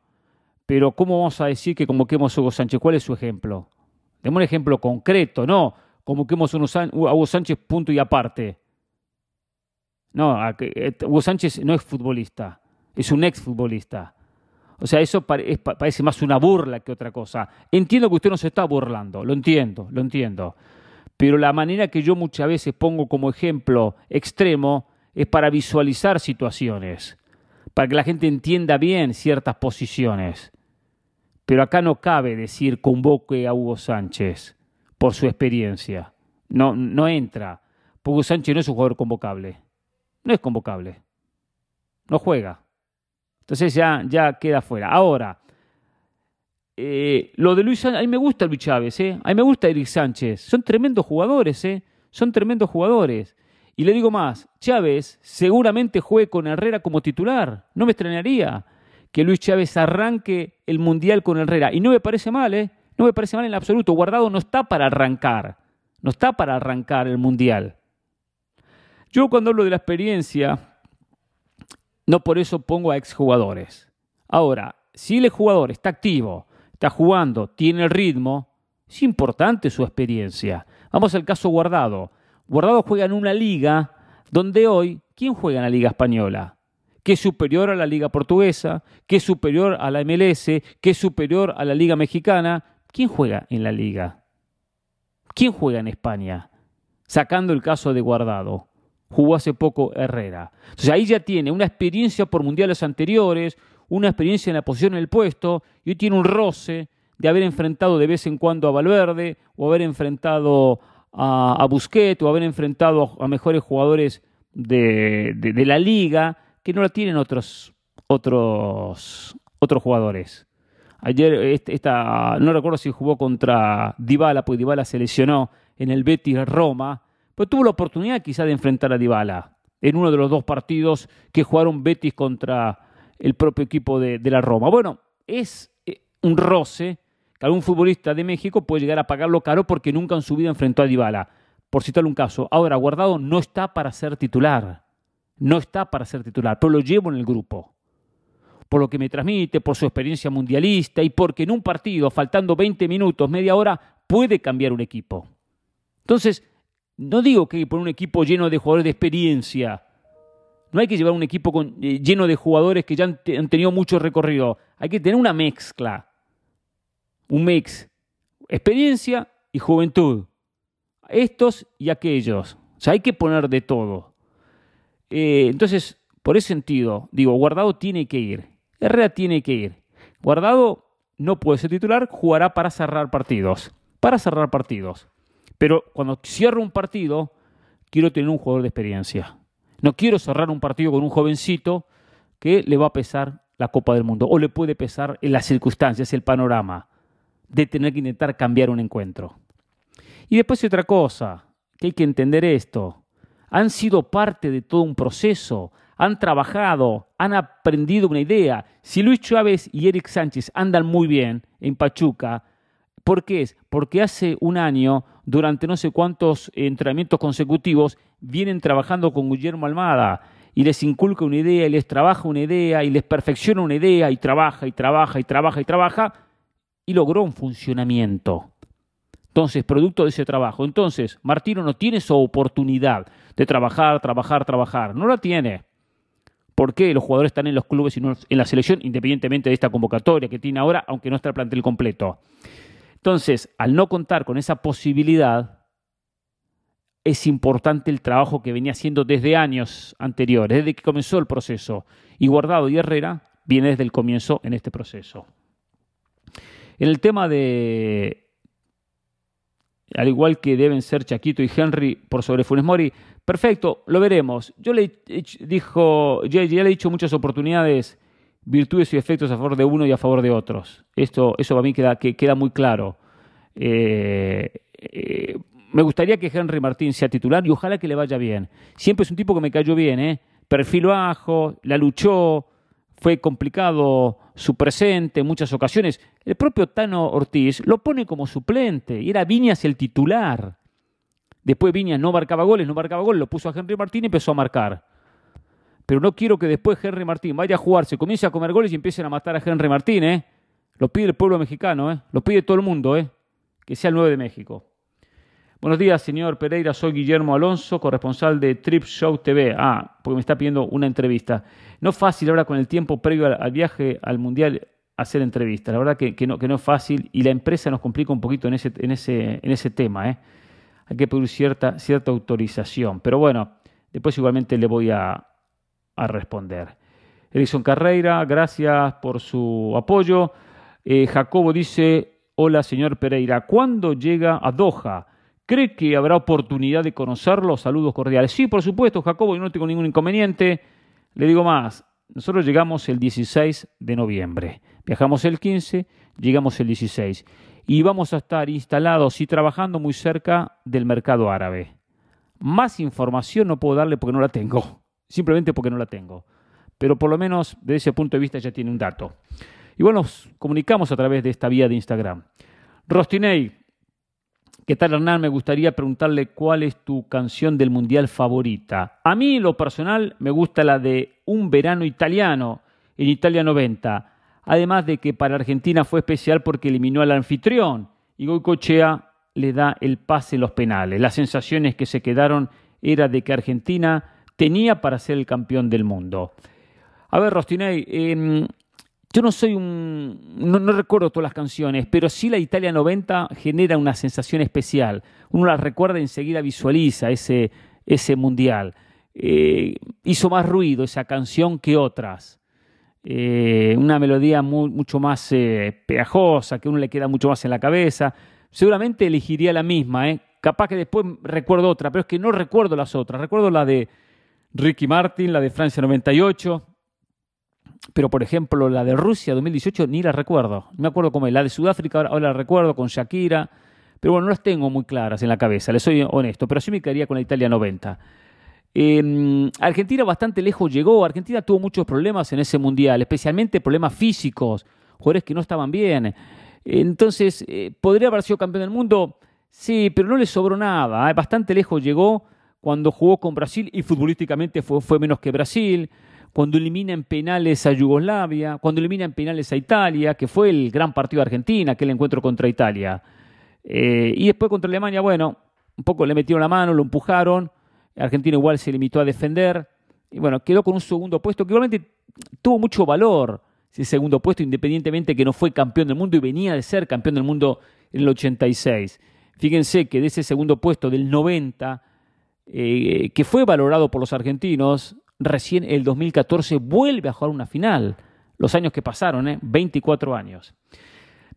Pero ¿cómo vamos a decir que convoquemos a Hugo Sánchez? ¿Cuál es su ejemplo? Demos un ejemplo concreto, no convoquemos a Hugo Sánchez punto y aparte. No, eh, Hugo Sánchez no es futbolista, es un exfutbolista. O sea, eso parece más una burla que otra cosa. Entiendo que usted no se está burlando, lo entiendo, lo entiendo. Pero la manera que yo muchas veces pongo como ejemplo extremo es para visualizar situaciones, para que la gente entienda bien ciertas posiciones. Pero acá no cabe decir convoque a Hugo Sánchez por su experiencia. No, no entra. Hugo Sánchez no es un jugador convocable. No es convocable. No juega. Entonces ya, ya queda fuera. Ahora, eh, lo de Luis a mí me gusta Luis Chávez, ¿eh? a mí me gusta Eric Sánchez. Son tremendos jugadores, ¿eh? son tremendos jugadores. Y le digo más, Chávez seguramente juegue con Herrera como titular. No me extrañaría que Luis Chávez arranque el Mundial con Herrera. Y no me parece mal, ¿eh? No me parece mal en absoluto. Guardado no está para arrancar. No está para arrancar el Mundial. Yo cuando hablo de la experiencia, no por eso pongo a exjugadores. Ahora, si el jugador está activo, está jugando, tiene el ritmo, es importante su experiencia. Vamos al caso Guardado. Guardado juega en una liga donde hoy, ¿quién juega en la liga española? que es superior a la liga portuguesa, que es superior a la MLS, que es superior a la liga mexicana. ¿Quién juega en la liga? ¿Quién juega en España? Sacando el caso de Guardado. Jugó hace poco Herrera. Entonces ahí ya tiene una experiencia por mundiales anteriores, una experiencia en la posición en el puesto, y hoy tiene un roce de haber enfrentado de vez en cuando a Valverde, o haber enfrentado a, Busquets, o haber enfrentado a, mejores jugadores de, la liga, que no la tienen otros, otros, otros jugadores. Ayer, este, esta, no recuerdo si jugó contra Dybala, porque Dybala se lesionó en el Betis Roma, pero tuvo la oportunidad quizá de enfrentar a Dybala en uno de los dos partidos que jugaron Betis contra el propio equipo de, la Roma. Bueno, es eh, un roce que algún futbolista de México puede llegar a pagarlo caro porque nunca en su vida enfrentó a Dybala, por citarle un caso. Ahora, Guardado no está para ser titular, no está para ser titular, pero lo llevo en el grupo por lo que me transmite, por su experiencia mundialista y porque en un partido, faltando 20 minutos, media hora, puede cambiar un equipo. Entonces, no digo que por un equipo lleno de jugadores de experiencia, no hay que llevar un equipo eh, lleno de jugadores que ya han, tenido mucho recorrido, hay que tener una mezcla, un mix, experiencia y juventud, estos y aquellos, o sea, hay que poner de todo. Eh, entonces, por ese sentido, digo, Guardado tiene que ir. Herrera tiene que ir. Guardado no puede ser titular, jugará para cerrar partidos. Para cerrar partidos. Pero cuando cierro un partido, quiero tener un jugador de experiencia. No quiero cerrar un partido con un jovencito que le va a pesar la Copa del Mundo o le puede pesar en las circunstancias, el panorama de tener que intentar cambiar un encuentro. Y después otra cosa, que hay que entender esto. Han sido parte de todo un proceso, han trabajado, han aprendido una idea. Si Luis Chávez y Eric Sánchez andan muy bien en Pachuca, ¿por qué es? Porque hace un año, durante no sé cuántos entrenamientos consecutivos, vienen trabajando con Guillermo Almada y les inculca una idea y les trabaja una idea y les perfecciona una idea y trabaja y trabaja y trabaja y trabaja y logró un funcionamiento. Entonces, producto de ese trabajo. Entonces, Martino no tiene su oportunidad de trabajar, trabajar, trabajar. No la tiene por qué los jugadores están en los clubes y no en la selección, independientemente de esta convocatoria que tiene ahora, aunque no está el plantel completo. Entonces, al no contar con esa posibilidad, es importante el trabajo que venía haciendo desde años anteriores, desde que comenzó el proceso. Y Guardado y Herrera viene desde el comienzo en este proceso. En el tema de al igual que deben ser Chaquito y Henry por sobre Funes Mori. Perfecto, lo veremos. Yo le, dijo, ya, le he dicho muchas oportunidades, virtudes y efectos a favor de uno y a favor de otros. Esto, eso para mí queda, que queda muy claro. Eh, eh, me gustaría que Henry Martín sea titular y ojalá que le vaya bien. Siempre es un tipo que me cayó bien, ¿eh? Perfil bajo, la luchó, fue complicado su presente en muchas ocasiones. El propio Tano Ortiz lo pone como suplente y era Viñas el titular. Después Viñas no marcaba goles, no marcaba goles, lo puso a Henry Martín y empezó a marcar. Pero no quiero que después Henry Martín vaya a jugar, se comience a comer goles y empiecen a matar a Henry Martín, ¿eh? Lo pide el pueblo mexicano, ¿eh? Lo pide todo el mundo, ¿eh? Que sea el 9 de México. Buenos días, señor Pereira. Soy Guillermo Alonso, corresponsal de Trip Show TV. Ah, porque me está pidiendo una entrevista. No es fácil ahora con el tiempo previo al, viaje al Mundial hacer entrevistas. La verdad que, no, es fácil y la empresa nos complica un poquito en ese, tema. ¿eh? Hay que pedir cierta, autorización. Pero bueno, después igualmente le voy a, responder. Edison Carreira, gracias por su apoyo. Eh, Jacobo dice, hola señor Pereira, ¿cuándo llega a Doha? ¿Cree que habrá oportunidad de conocerlo? Saludos cordiales. Sí, por supuesto, Jacobo, yo no tengo ningún inconveniente. Le digo más, nosotros llegamos el 16 de noviembre, viajamos el 15, llegamos el 16 y vamos a estar instalados y trabajando muy cerca del mercado árabe. Más información no puedo darle porque no la tengo, simplemente porque no la tengo pero por lo menos desde ese punto de vista ya tiene un dato. Y bueno, nos comunicamos a través de esta vía de Instagram. Rostinei, ¿qué tal Hernán? Me gustaría preguntarle cuál es tu canción del Mundial favorita. A mí, lo personal, me gusta la de Un verano italiano, en Italia 90. Además de que para Argentina fue especial porque eliminó al anfitrión y Goicochea le da el pase en los penales. Las sensaciones que se quedaron era de que Argentina tenía para ser el campeón del mundo. A ver, Rostinei, em, yo no soy un. No, recuerdo todas las canciones, pero sí la Italia 90 genera una sensación especial. Uno la recuerda y enseguida visualiza ese, ese mundial. Eh, hizo más ruido esa canción que otras. Eh, una melodía mucho más eh, pegajosa, que uno le queda mucho más en la cabeza. Seguramente elegiría la misma, ¿eh? Capaz que después recuerdo otra, pero es que no recuerdo las otras. Recuerdo la de Ricky Martin, la de Francia 98 pero por ejemplo la de Rusia 2018 ni la recuerdo. No me acuerdo cómo es. La de Sudáfrica ahora, la recuerdo con Shakira. Pero bueno, no las tengo muy claras en la cabeza, les soy honesto. Pero sí me quedaría con la Italia 90. Em, Argentina bastante lejos llegó. Argentina tuvo muchos problemas en ese mundial, especialmente problemas físicos, jugadores que no estaban bien. Entonces, eh, ¿podría haber sido campeón del mundo? Sí, pero no le sobró nada. ¿eh? Bastante lejos llegó cuando jugó con Brasil y futbolísticamente fue, fue menos que Brasil cuando elimina en penales a Yugoslavia, cuando elimina en penales a Italia, que fue el gran partido de Argentina, aquel encuentro contra Italia. Eh, y después contra Alemania, bueno, un poco le metieron la mano, lo empujaron, Argentina igual se limitó a defender, y bueno, quedó con un segundo puesto que igualmente tuvo mucho valor, ese segundo puesto, independientemente que no fue campeón del mundo y venía de ser campeón del mundo en el 86. Fíjense que de ese segundo puesto del 90, eh, que fue valorado por los argentinos, recién el 2014 vuelve a jugar una final. Los años que pasaron, ¿eh? 24 años.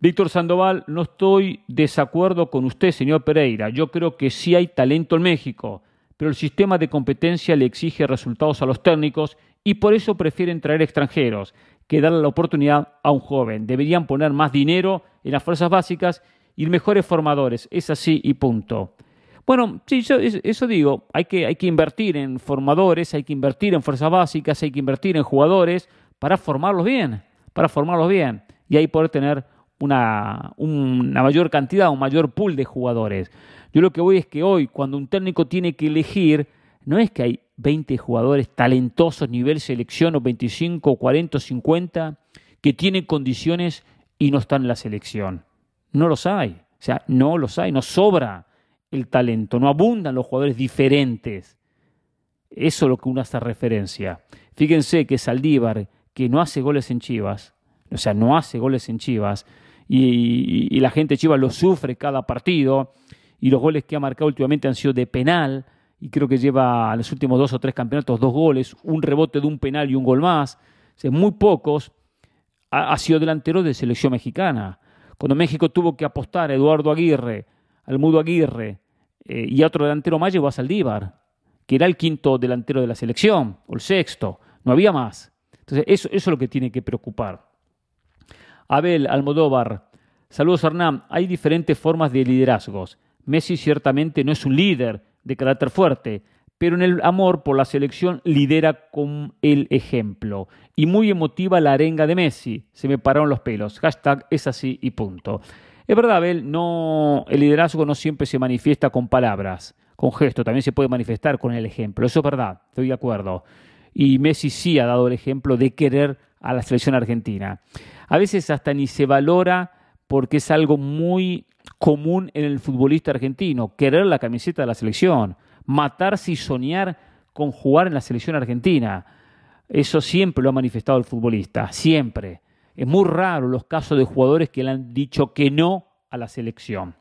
Víctor Sandoval, no estoy desacuerdo con usted, señor Pereira. Yo creo que sí hay talento en México, pero el sistema de competencia le exige resultados a los técnicos y por eso prefieren traer extranjeros que darle la oportunidad a un joven. Deberían poner más dinero en las fuerzas básicas y mejores formadores. Es así y punto. Bueno, sí, yo eso digo, hay que, hay que invertir en formadores, hay que invertir en fuerzas básicas, hay que invertir en jugadores para formarlos bien, para formarlos bien y ahí poder tener una, una mayor cantidad, un mayor pool de jugadores. Yo lo que voy es que hoy, cuando un técnico tiene que elegir, no es que hay 20 jugadores talentosos nivel selección o 25, 40 o 50 que tienen condiciones y no están en la selección. No los hay. O sea, no los hay, no sobra el talento, no abundan los jugadores diferentes. Eso es lo que uno hace referencia. Fíjense que Saldívar, que no hace goles en Chivas, o sea, no hace goles en Chivas, y, la gente de Chivas lo sufre cada partido, y los goles que ha marcado últimamente han sido de penal, y creo que lleva a los últimos dos o tres campeonatos dos goles, un rebote de un penal y un gol más, o muy pocos, ha, ha sido delantero de selección mexicana. Cuando México tuvo que apostar a Eduardo Aguirre, al Mudo Aguirre eh, y otro delantero más llegó a Saldívar, que era el quinto delantero de la selección, o el sexto, no había más. Entonces, eso, eso es lo que tiene que preocupar. Abel Almodóvar, saludos Hernán, hay diferentes formas de liderazgos. Messi ciertamente no es un líder de carácter fuerte, pero en el amor por la selección lidera con el ejemplo. Y muy emotiva la arenga de Messi. Se me pararon los pelos. Hashtag es así y punto. Es verdad, Abel, no, el liderazgo no siempre se manifiesta con palabras, con gestos, también se puede manifestar con el ejemplo. Eso es verdad, estoy de acuerdo. Y Messi sí ha dado el ejemplo de querer a la selección argentina. A veces hasta ni se valora porque es algo muy común en el futbolista argentino, querer la camiseta de la selección, matarse y soñar con jugar en la selección argentina. Eso siempre lo ha manifestado el futbolista, siempre. Es muy raro los casos de jugadores que le han dicho que no a la selección.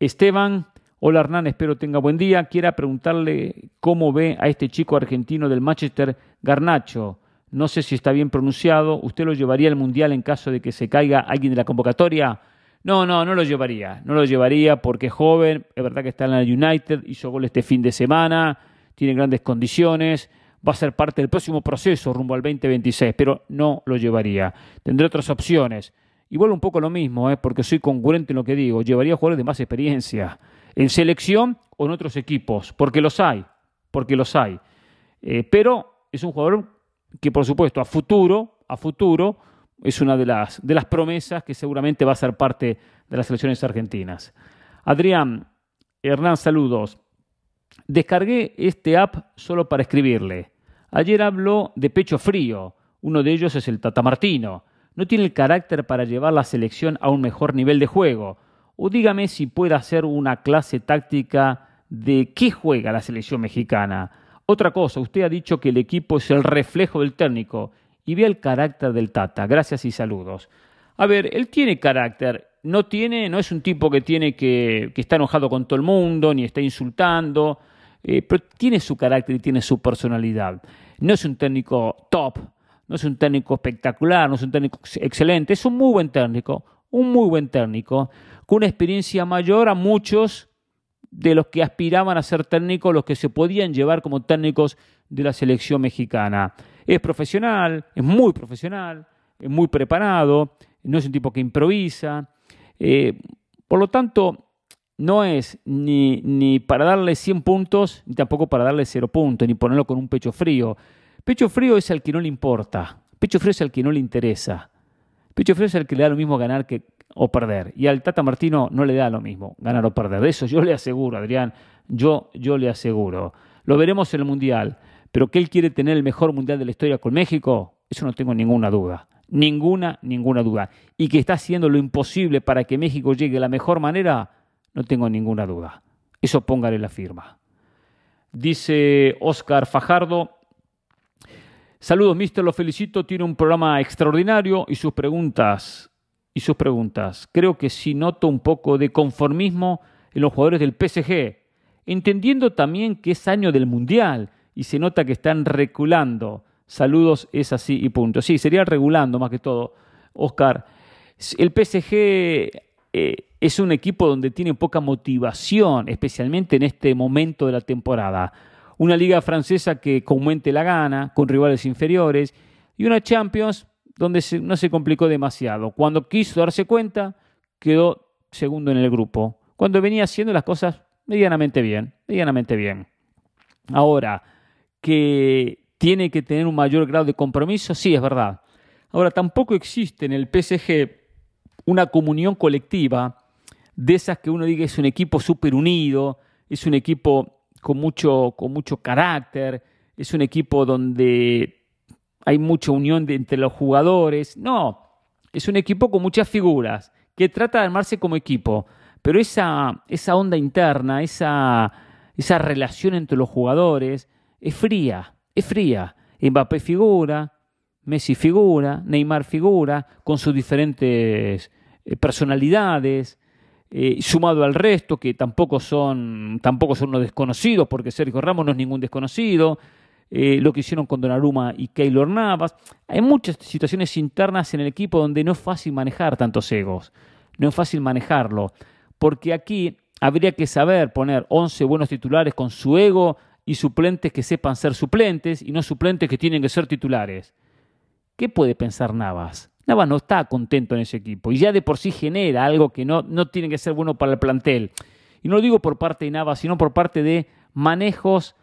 Esteban, hola Hernán, espero tenga buen día. Quiera preguntarle cómo ve a este chico argentino del Manchester, Garnacho. No sé si está bien pronunciado. ¿Usted lo llevaría al Mundial en caso de que se caiga alguien de la convocatoria? No, no, no lo llevaría. No lo llevaría porque es joven. Es verdad que está en la United, hizo gol este fin de semana, tiene grandes condiciones. Va a ser parte del próximo proceso rumbo al 2026, pero no lo llevaría. Tendré otras opciones. Y vuelvo un poco lo mismo, ¿eh? porque soy concurrente en lo que digo. Llevaría jugadores de más experiencia en selección o en otros equipos, porque los hay, porque los hay. Eh, pero es un jugador que, por supuesto, a futuro, a futuro, es una de las, de las promesas que seguramente va a ser parte de las selecciones argentinas. Adrián, Hernán, saludos. Descargué este app solo para escribirle. Ayer habló de pecho frío. Uno de ellos es el Tata Martino. No tiene el carácter para llevar la selección a un mejor nivel de juego. O dígame si puede hacer una clase táctica de qué juega la selección mexicana. Otra cosa, usted ha dicho que el equipo es el reflejo del técnico y ve el carácter del Tata. Gracias y saludos. A ver, él tiene carácter, no tiene, no es un tipo que tiene que, que está enojado con todo el mundo, ni está insultando, eh, pero tiene su carácter y tiene su personalidad. No es un técnico top, no es un técnico espectacular, no es un técnico excelente, es un muy buen técnico, un muy buen técnico, con una experiencia mayor a muchos de los que aspiraban a ser técnicos, los que se podían llevar como técnicos de la selección mexicana. Es profesional, es muy profesional, es muy preparado, no es un tipo que improvisa. Eh, por lo tanto, no es ni, ni, para darle 100 puntos, ni tampoco para darle 0 puntos, ni ponerlo con un pecho frío. Pecho frío es al que no le importa. Pecho frío es al que no le interesa. Pecho frío es al que le da lo mismo ganar que, o perder. Y al Tata Martino no le da lo mismo ganar o perder. De eso yo le aseguro, Adrián. Yo, yo le aseguro. Lo veremos en el Mundial pero que él quiere tener el mejor mundial de la historia con México, eso no tengo ninguna duda. Ninguna, ninguna duda. Y que está haciendo lo imposible para que México llegue de la mejor manera, no tengo ninguna duda. Eso póngale la firma. Dice Oscar Fajardo. Saludos, mister, lo felicito. Tiene un programa extraordinario y sus preguntas. Y sus preguntas. Creo que sí noto un poco de conformismo en los jugadores del PSG, entendiendo también que es año del Mundial y se nota que están reculando. Saludos, es así y punto. Sí, sería regulando más que todo, Oscar. El PSG eh, es un equipo donde tiene poca motivación, especialmente en este momento de la temporada. Una liga francesa que comente la gana, con rivales inferiores, y una Champions donde no se complicó demasiado. Cuando quiso darse cuenta, quedó segundo en el grupo. Cuando venía haciendo las cosas medianamente bien, medianamente bien. Ahora, que tiene que tener un mayor grado de compromiso, sí, es verdad. Ahora, tampoco existe en el PSG una comunión colectiva de esas que uno diga es un equipo súper unido, es un equipo con mucho, con mucho carácter, es un equipo donde hay mucha unión entre los jugadores. No, es un equipo con muchas figuras, que trata de armarse como equipo, pero esa, esa onda interna, esa, esa relación entre los jugadores, es fría, es fría. Mbappé figura, Messi figura, Neymar figura, con sus diferentes eh, personalidades, eh, sumado al resto, que tampoco son, tampoco son unos desconocidos, porque Sergio Ramos no es ningún desconocido, eh, lo que hicieron con Donnarumma y Keylor Navas. Hay muchas situaciones internas en el equipo donde no es fácil manejar tantos egos, no es fácil manejarlo, porque aquí habría que saber poner 11 buenos titulares con su ego y suplentes que sepan ser suplentes y no suplentes que tienen que ser titulares. ¿Qué puede pensar Navas? Navas no está contento en ese equipo y ya de por sí genera algo que no, no tiene que ser bueno para el plantel. Y no lo digo por parte de Navas, sino por parte de manejos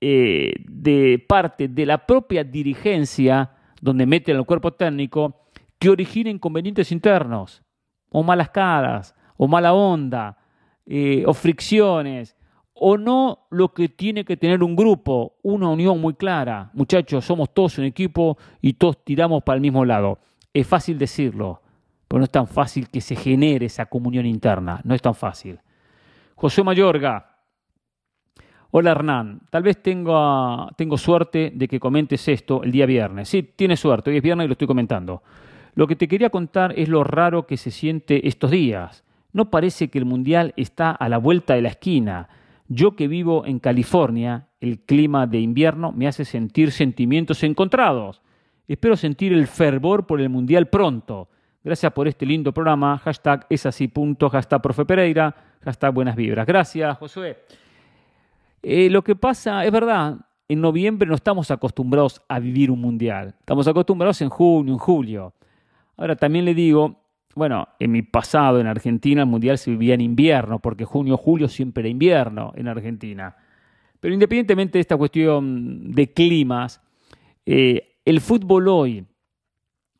eh, de parte de la propia dirigencia, donde meten al cuerpo técnico, que origina inconvenientes internos, o malas caras, o mala onda, eh, o fricciones, o no lo que tiene que tener un grupo, una unión muy clara. Muchachos, somos todos un equipo y todos tiramos para el mismo lado. Es fácil decirlo, pero no es tan fácil que se genere esa comunión interna, no es tan fácil. José Mayorga, Hola Hernán, tal vez tengo, tengo suerte de que comentes esto el día viernes. Sí, tienes suerte, hoy es viernes y lo estoy comentando. Lo que te quería contar es lo raro que se siente estos días. No parece que el Mundial está a la vuelta de la esquina. Yo que vivo en California, el clima de invierno me hace sentir sentimientos encontrados. Espero sentir el fervor por el Mundial pronto. Gracias por este lindo programa. Hashtag es así hashtag profe Pereira, hashtag buenas vibras. Gracias, Josué. Eh, lo que pasa, es verdad, en noviembre no estamos acostumbrados a vivir un mundial. Estamos acostumbrados en junio, en julio. Ahora también le digo, bueno, en mi pasado en Argentina el mundial se vivía en invierno, porque junio, julio siempre era invierno en Argentina. Pero independientemente de esta cuestión de climas, eh, el fútbol hoy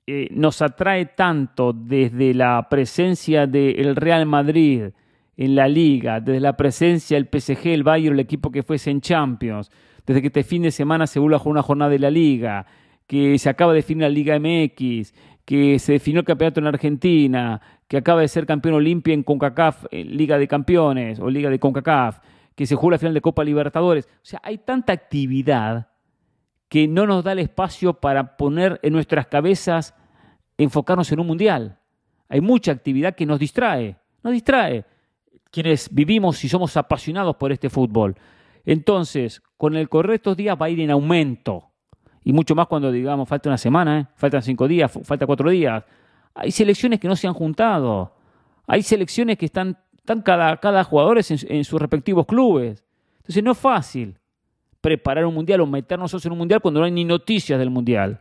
eh, nos atrae tanto desde la presencia del Real Madrid, en la liga, desde la presencia del PSG, el Bayern, el equipo que fuese en Champions, desde que este fin de semana se vuelve a jugar una jornada de la liga, que se acaba de definir la Liga MX, que se definió el campeonato en Argentina, que acaba de ser campeón Olimpia en CONCACAF, en Liga de Campeones o Liga de CONCACAF, que se juega la final de Copa Libertadores. O sea, hay tanta actividad que no nos da el espacio para poner en nuestras cabezas enfocarnos en un mundial. Hay mucha actividad que nos distrae, nos distrae quienes vivimos y somos apasionados por este fútbol. Entonces, con el correr estos días va a ir en aumento. Y mucho más cuando digamos, falta una semana, ¿eh? faltan cinco días, falta cuatro días. Hay selecciones que no se han juntado. Hay selecciones que están, están cada, cada jugador en, en, sus respectivos clubes. Entonces no es fácil preparar un mundial o meternos nosotros en un mundial cuando no hay ni noticias del mundial.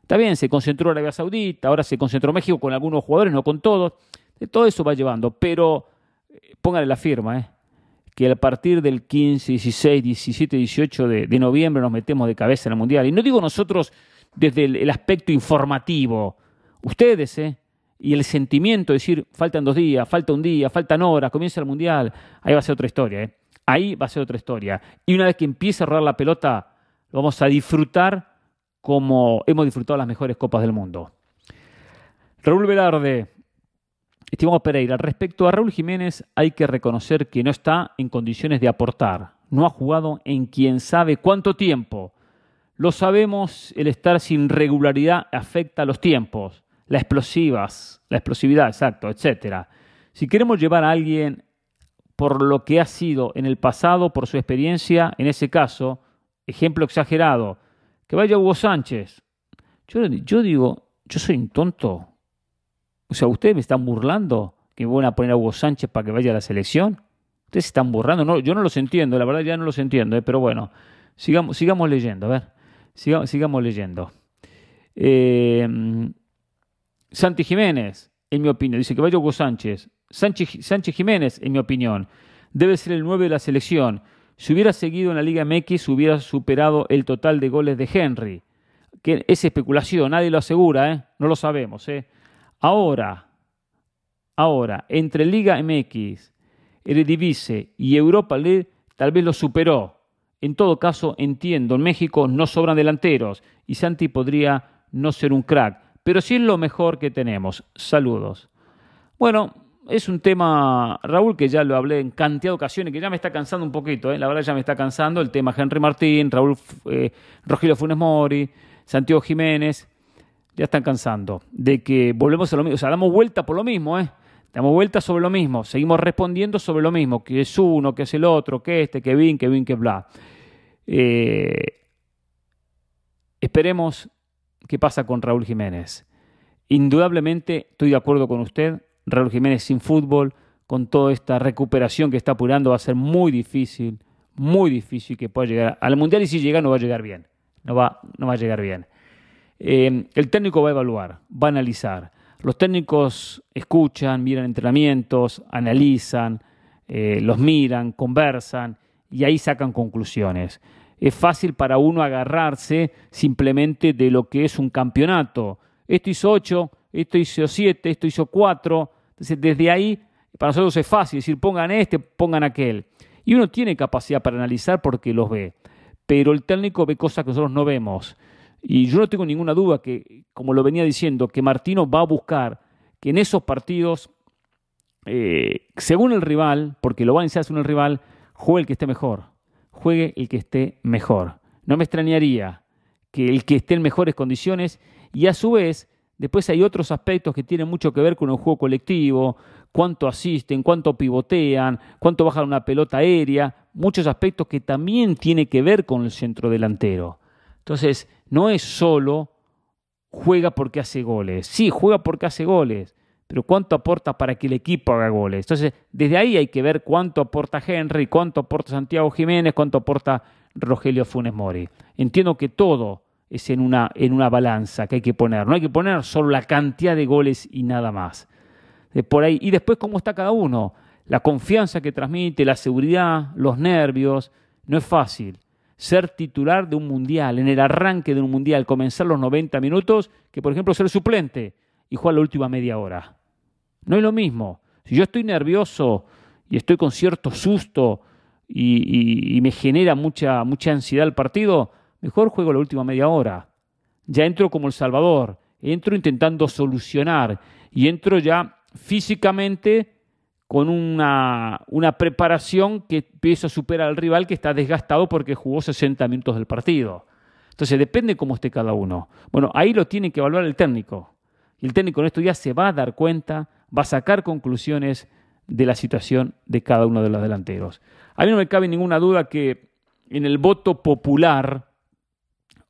Está bien, se concentró Arabia Saudita, ahora se concentró México con algunos jugadores, no con todos. Todo eso va llevando, pero póngale la firma, ¿eh? que a partir del 15, 16, 17, 18 de, de, noviembre nos metemos de cabeza en el Mundial. Y no digo nosotros desde el, el aspecto informativo, ustedes, ¿eh? y el sentimiento de decir, faltan dos días, falta un día, faltan horas, comienza el Mundial, ahí va a ser otra historia. ¿eh? Ahí va a ser otra historia. Y una vez que empiece a rodar la pelota, lo vamos a disfrutar como hemos disfrutado las mejores copas del mundo. Raúl Velarde, Estimado Pereira, respecto a Raúl Jiménez hay que reconocer que no está en condiciones de aportar. No ha jugado en quién sabe cuánto tiempo. Lo sabemos, el estar sin regularidad afecta a los tiempos, las explosivas, la explosividad, exacto, etcétera. Si queremos llevar a alguien por lo que ha sido en el pasado, por su experiencia, en ese caso, ejemplo exagerado, que vaya Hugo Sánchez. Yo, yo digo, yo soy un tonto. O sea, ustedes me están burlando que me van a poner a Hugo Sánchez para que vaya a la selección. Ustedes están burlando. No, yo no los entiendo, la verdad ya no los entiendo, ¿eh? pero bueno, sigamos, sigamos leyendo, a ver. Sigamos, sigamos leyendo. Eh, Santi Jiménez, en mi opinión, dice que vaya Hugo Sánchez. Sánchez. Jiménez, en mi opinión, debe ser el 9 de la selección. Si hubiera seguido en la Liga MX, hubiera superado el total de goles de Henry. Que es especulación, nadie lo asegura, ¿eh? no lo sabemos. ¿eh? Ahora, ahora, entre Liga MX, Eredivisie y Europa League, tal vez lo superó. En todo caso, entiendo, en México no sobran delanteros y Santi podría no ser un crack, pero sí es lo mejor que tenemos. Saludos. Bueno, es un tema, Raúl, que ya lo hablé en cantidad de ocasiones, que ya me está cansando un poquito, ¿eh? la verdad ya me está cansando el tema Henry Martín, Raúl eh, Rogelio Funes Mori, Santiago Jiménez ya están cansando de que volvemos a lo mismo, o sea, damos vuelta por lo mismo, ¿eh? Damos vuelta sobre lo mismo, seguimos respondiendo sobre lo mismo, que es uno, que es el otro, que este, que bien, que bien, que bla. Eh, esperemos qué pasa con Raúl Jiménez. Indudablemente estoy de acuerdo con usted, Raúl Jiménez sin fútbol, con toda esta recuperación que está apurando, va a ser muy difícil, muy difícil que pueda llegar al Mundial y si llega no va a llegar bien, no va, no va a llegar bien. Eh, el técnico va a evaluar, va a analizar. Los técnicos escuchan, miran entrenamientos, analizan, eh, los miran, conversan y ahí sacan conclusiones. Es fácil para uno agarrarse simplemente de lo que es un campeonato. Esto hizo ocho, esto hizo siete, esto hizo cuatro. Entonces, desde ahí, para nosotros es fácil decir, pongan este, pongan aquel. Y uno tiene capacidad para analizar porque los ve. Pero el técnico ve cosas que nosotros no vemos. Y yo no tengo ninguna duda que, como lo venía diciendo, que Martino va a buscar que en esos partidos, eh, según el rival, porque lo va a iniciar según el rival, juegue el que esté mejor, juegue el que esté mejor. No me extrañaría que el que esté en mejores condiciones y a su vez después hay otros aspectos que tienen mucho que ver con el juego colectivo, cuánto asisten, cuánto pivotean, cuánto bajan una pelota aérea, muchos aspectos que también tienen que ver con el centro delantero. Entonces, no es solo juega porque hace goles. Sí, juega porque hace goles, pero cuánto aporta para que el equipo haga goles. Entonces, desde ahí hay que ver cuánto aporta Henry, cuánto aporta Santiago Jiménez, cuánto aporta Rogelio Funes Mori. Entiendo que todo es en una, en una balanza que hay que poner. No hay que poner solo la cantidad de goles y nada más. por ahí. Y después cómo está cada uno. La confianza que transmite, la seguridad, los nervios. No es fácil ser titular de un mundial, en el arranque de un mundial, comenzar los 90 minutos, que por ejemplo ser suplente y jugar la última media hora. No es lo mismo. Si yo estoy nervioso y estoy con cierto susto y, me genera mucha, mucha ansiedad el partido, mejor juego la última media hora. Ya entro como El Salvador, entro intentando solucionar y entro ya físicamente con una, una preparación que empieza a superar al rival que está desgastado porque jugó 60 minutos del partido. Entonces depende cómo esté cada uno. Bueno, ahí lo tiene que evaluar el técnico. Y el técnico en esto ya se va a dar cuenta, va a sacar conclusiones de la situación de cada uno de los delanteros. A mí no me cabe ninguna duda que en el voto popular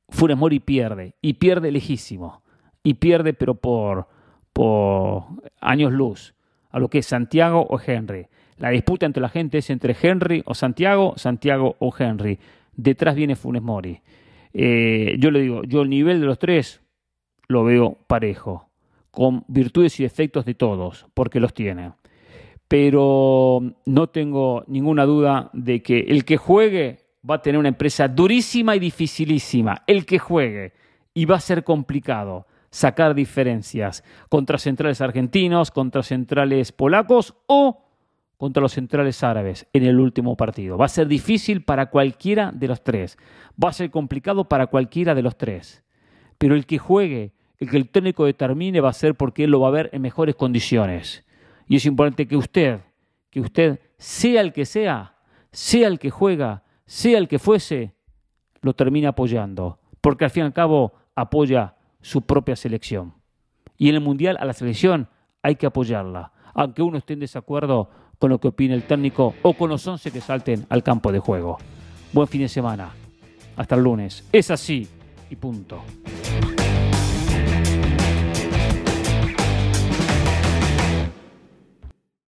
Funes Mori pierde, y pierde lejísimo, y pierde pero por, por años luz, a lo que es Santiago o Henry. La disputa entre la gente es entre Henry o Santiago, Santiago o Henry. Detrás viene Funes Mori. Eh, yo le digo, yo el nivel de los tres lo veo parejo, con virtudes y defectos de todos, porque los tiene. Pero no tengo ninguna duda de que el que juegue va a tener una empresa durísima y dificilísima. El que juegue. Y va a ser complicado sacar diferencias contra centrales argentinos, contra centrales polacos o contra los centrales árabes en el último partido. Va a ser difícil para cualquiera de los tres. Va a ser complicado para cualquiera de los tres. Pero el que juegue, el que el técnico determine va a ser porque él lo va a ver en mejores condiciones. Y es importante que usted, que usted, sea el que sea, sea el que juega, sea el que fuese, lo termina apoyando, porque al fin y al cabo apoya su propia selección. Y en el Mundial a la selección hay que apoyarla, aunque uno esté en desacuerdo con lo que opine el técnico o con los once que salten al campo de juego. Buen fin de semana. Hasta el lunes. Es así y punto.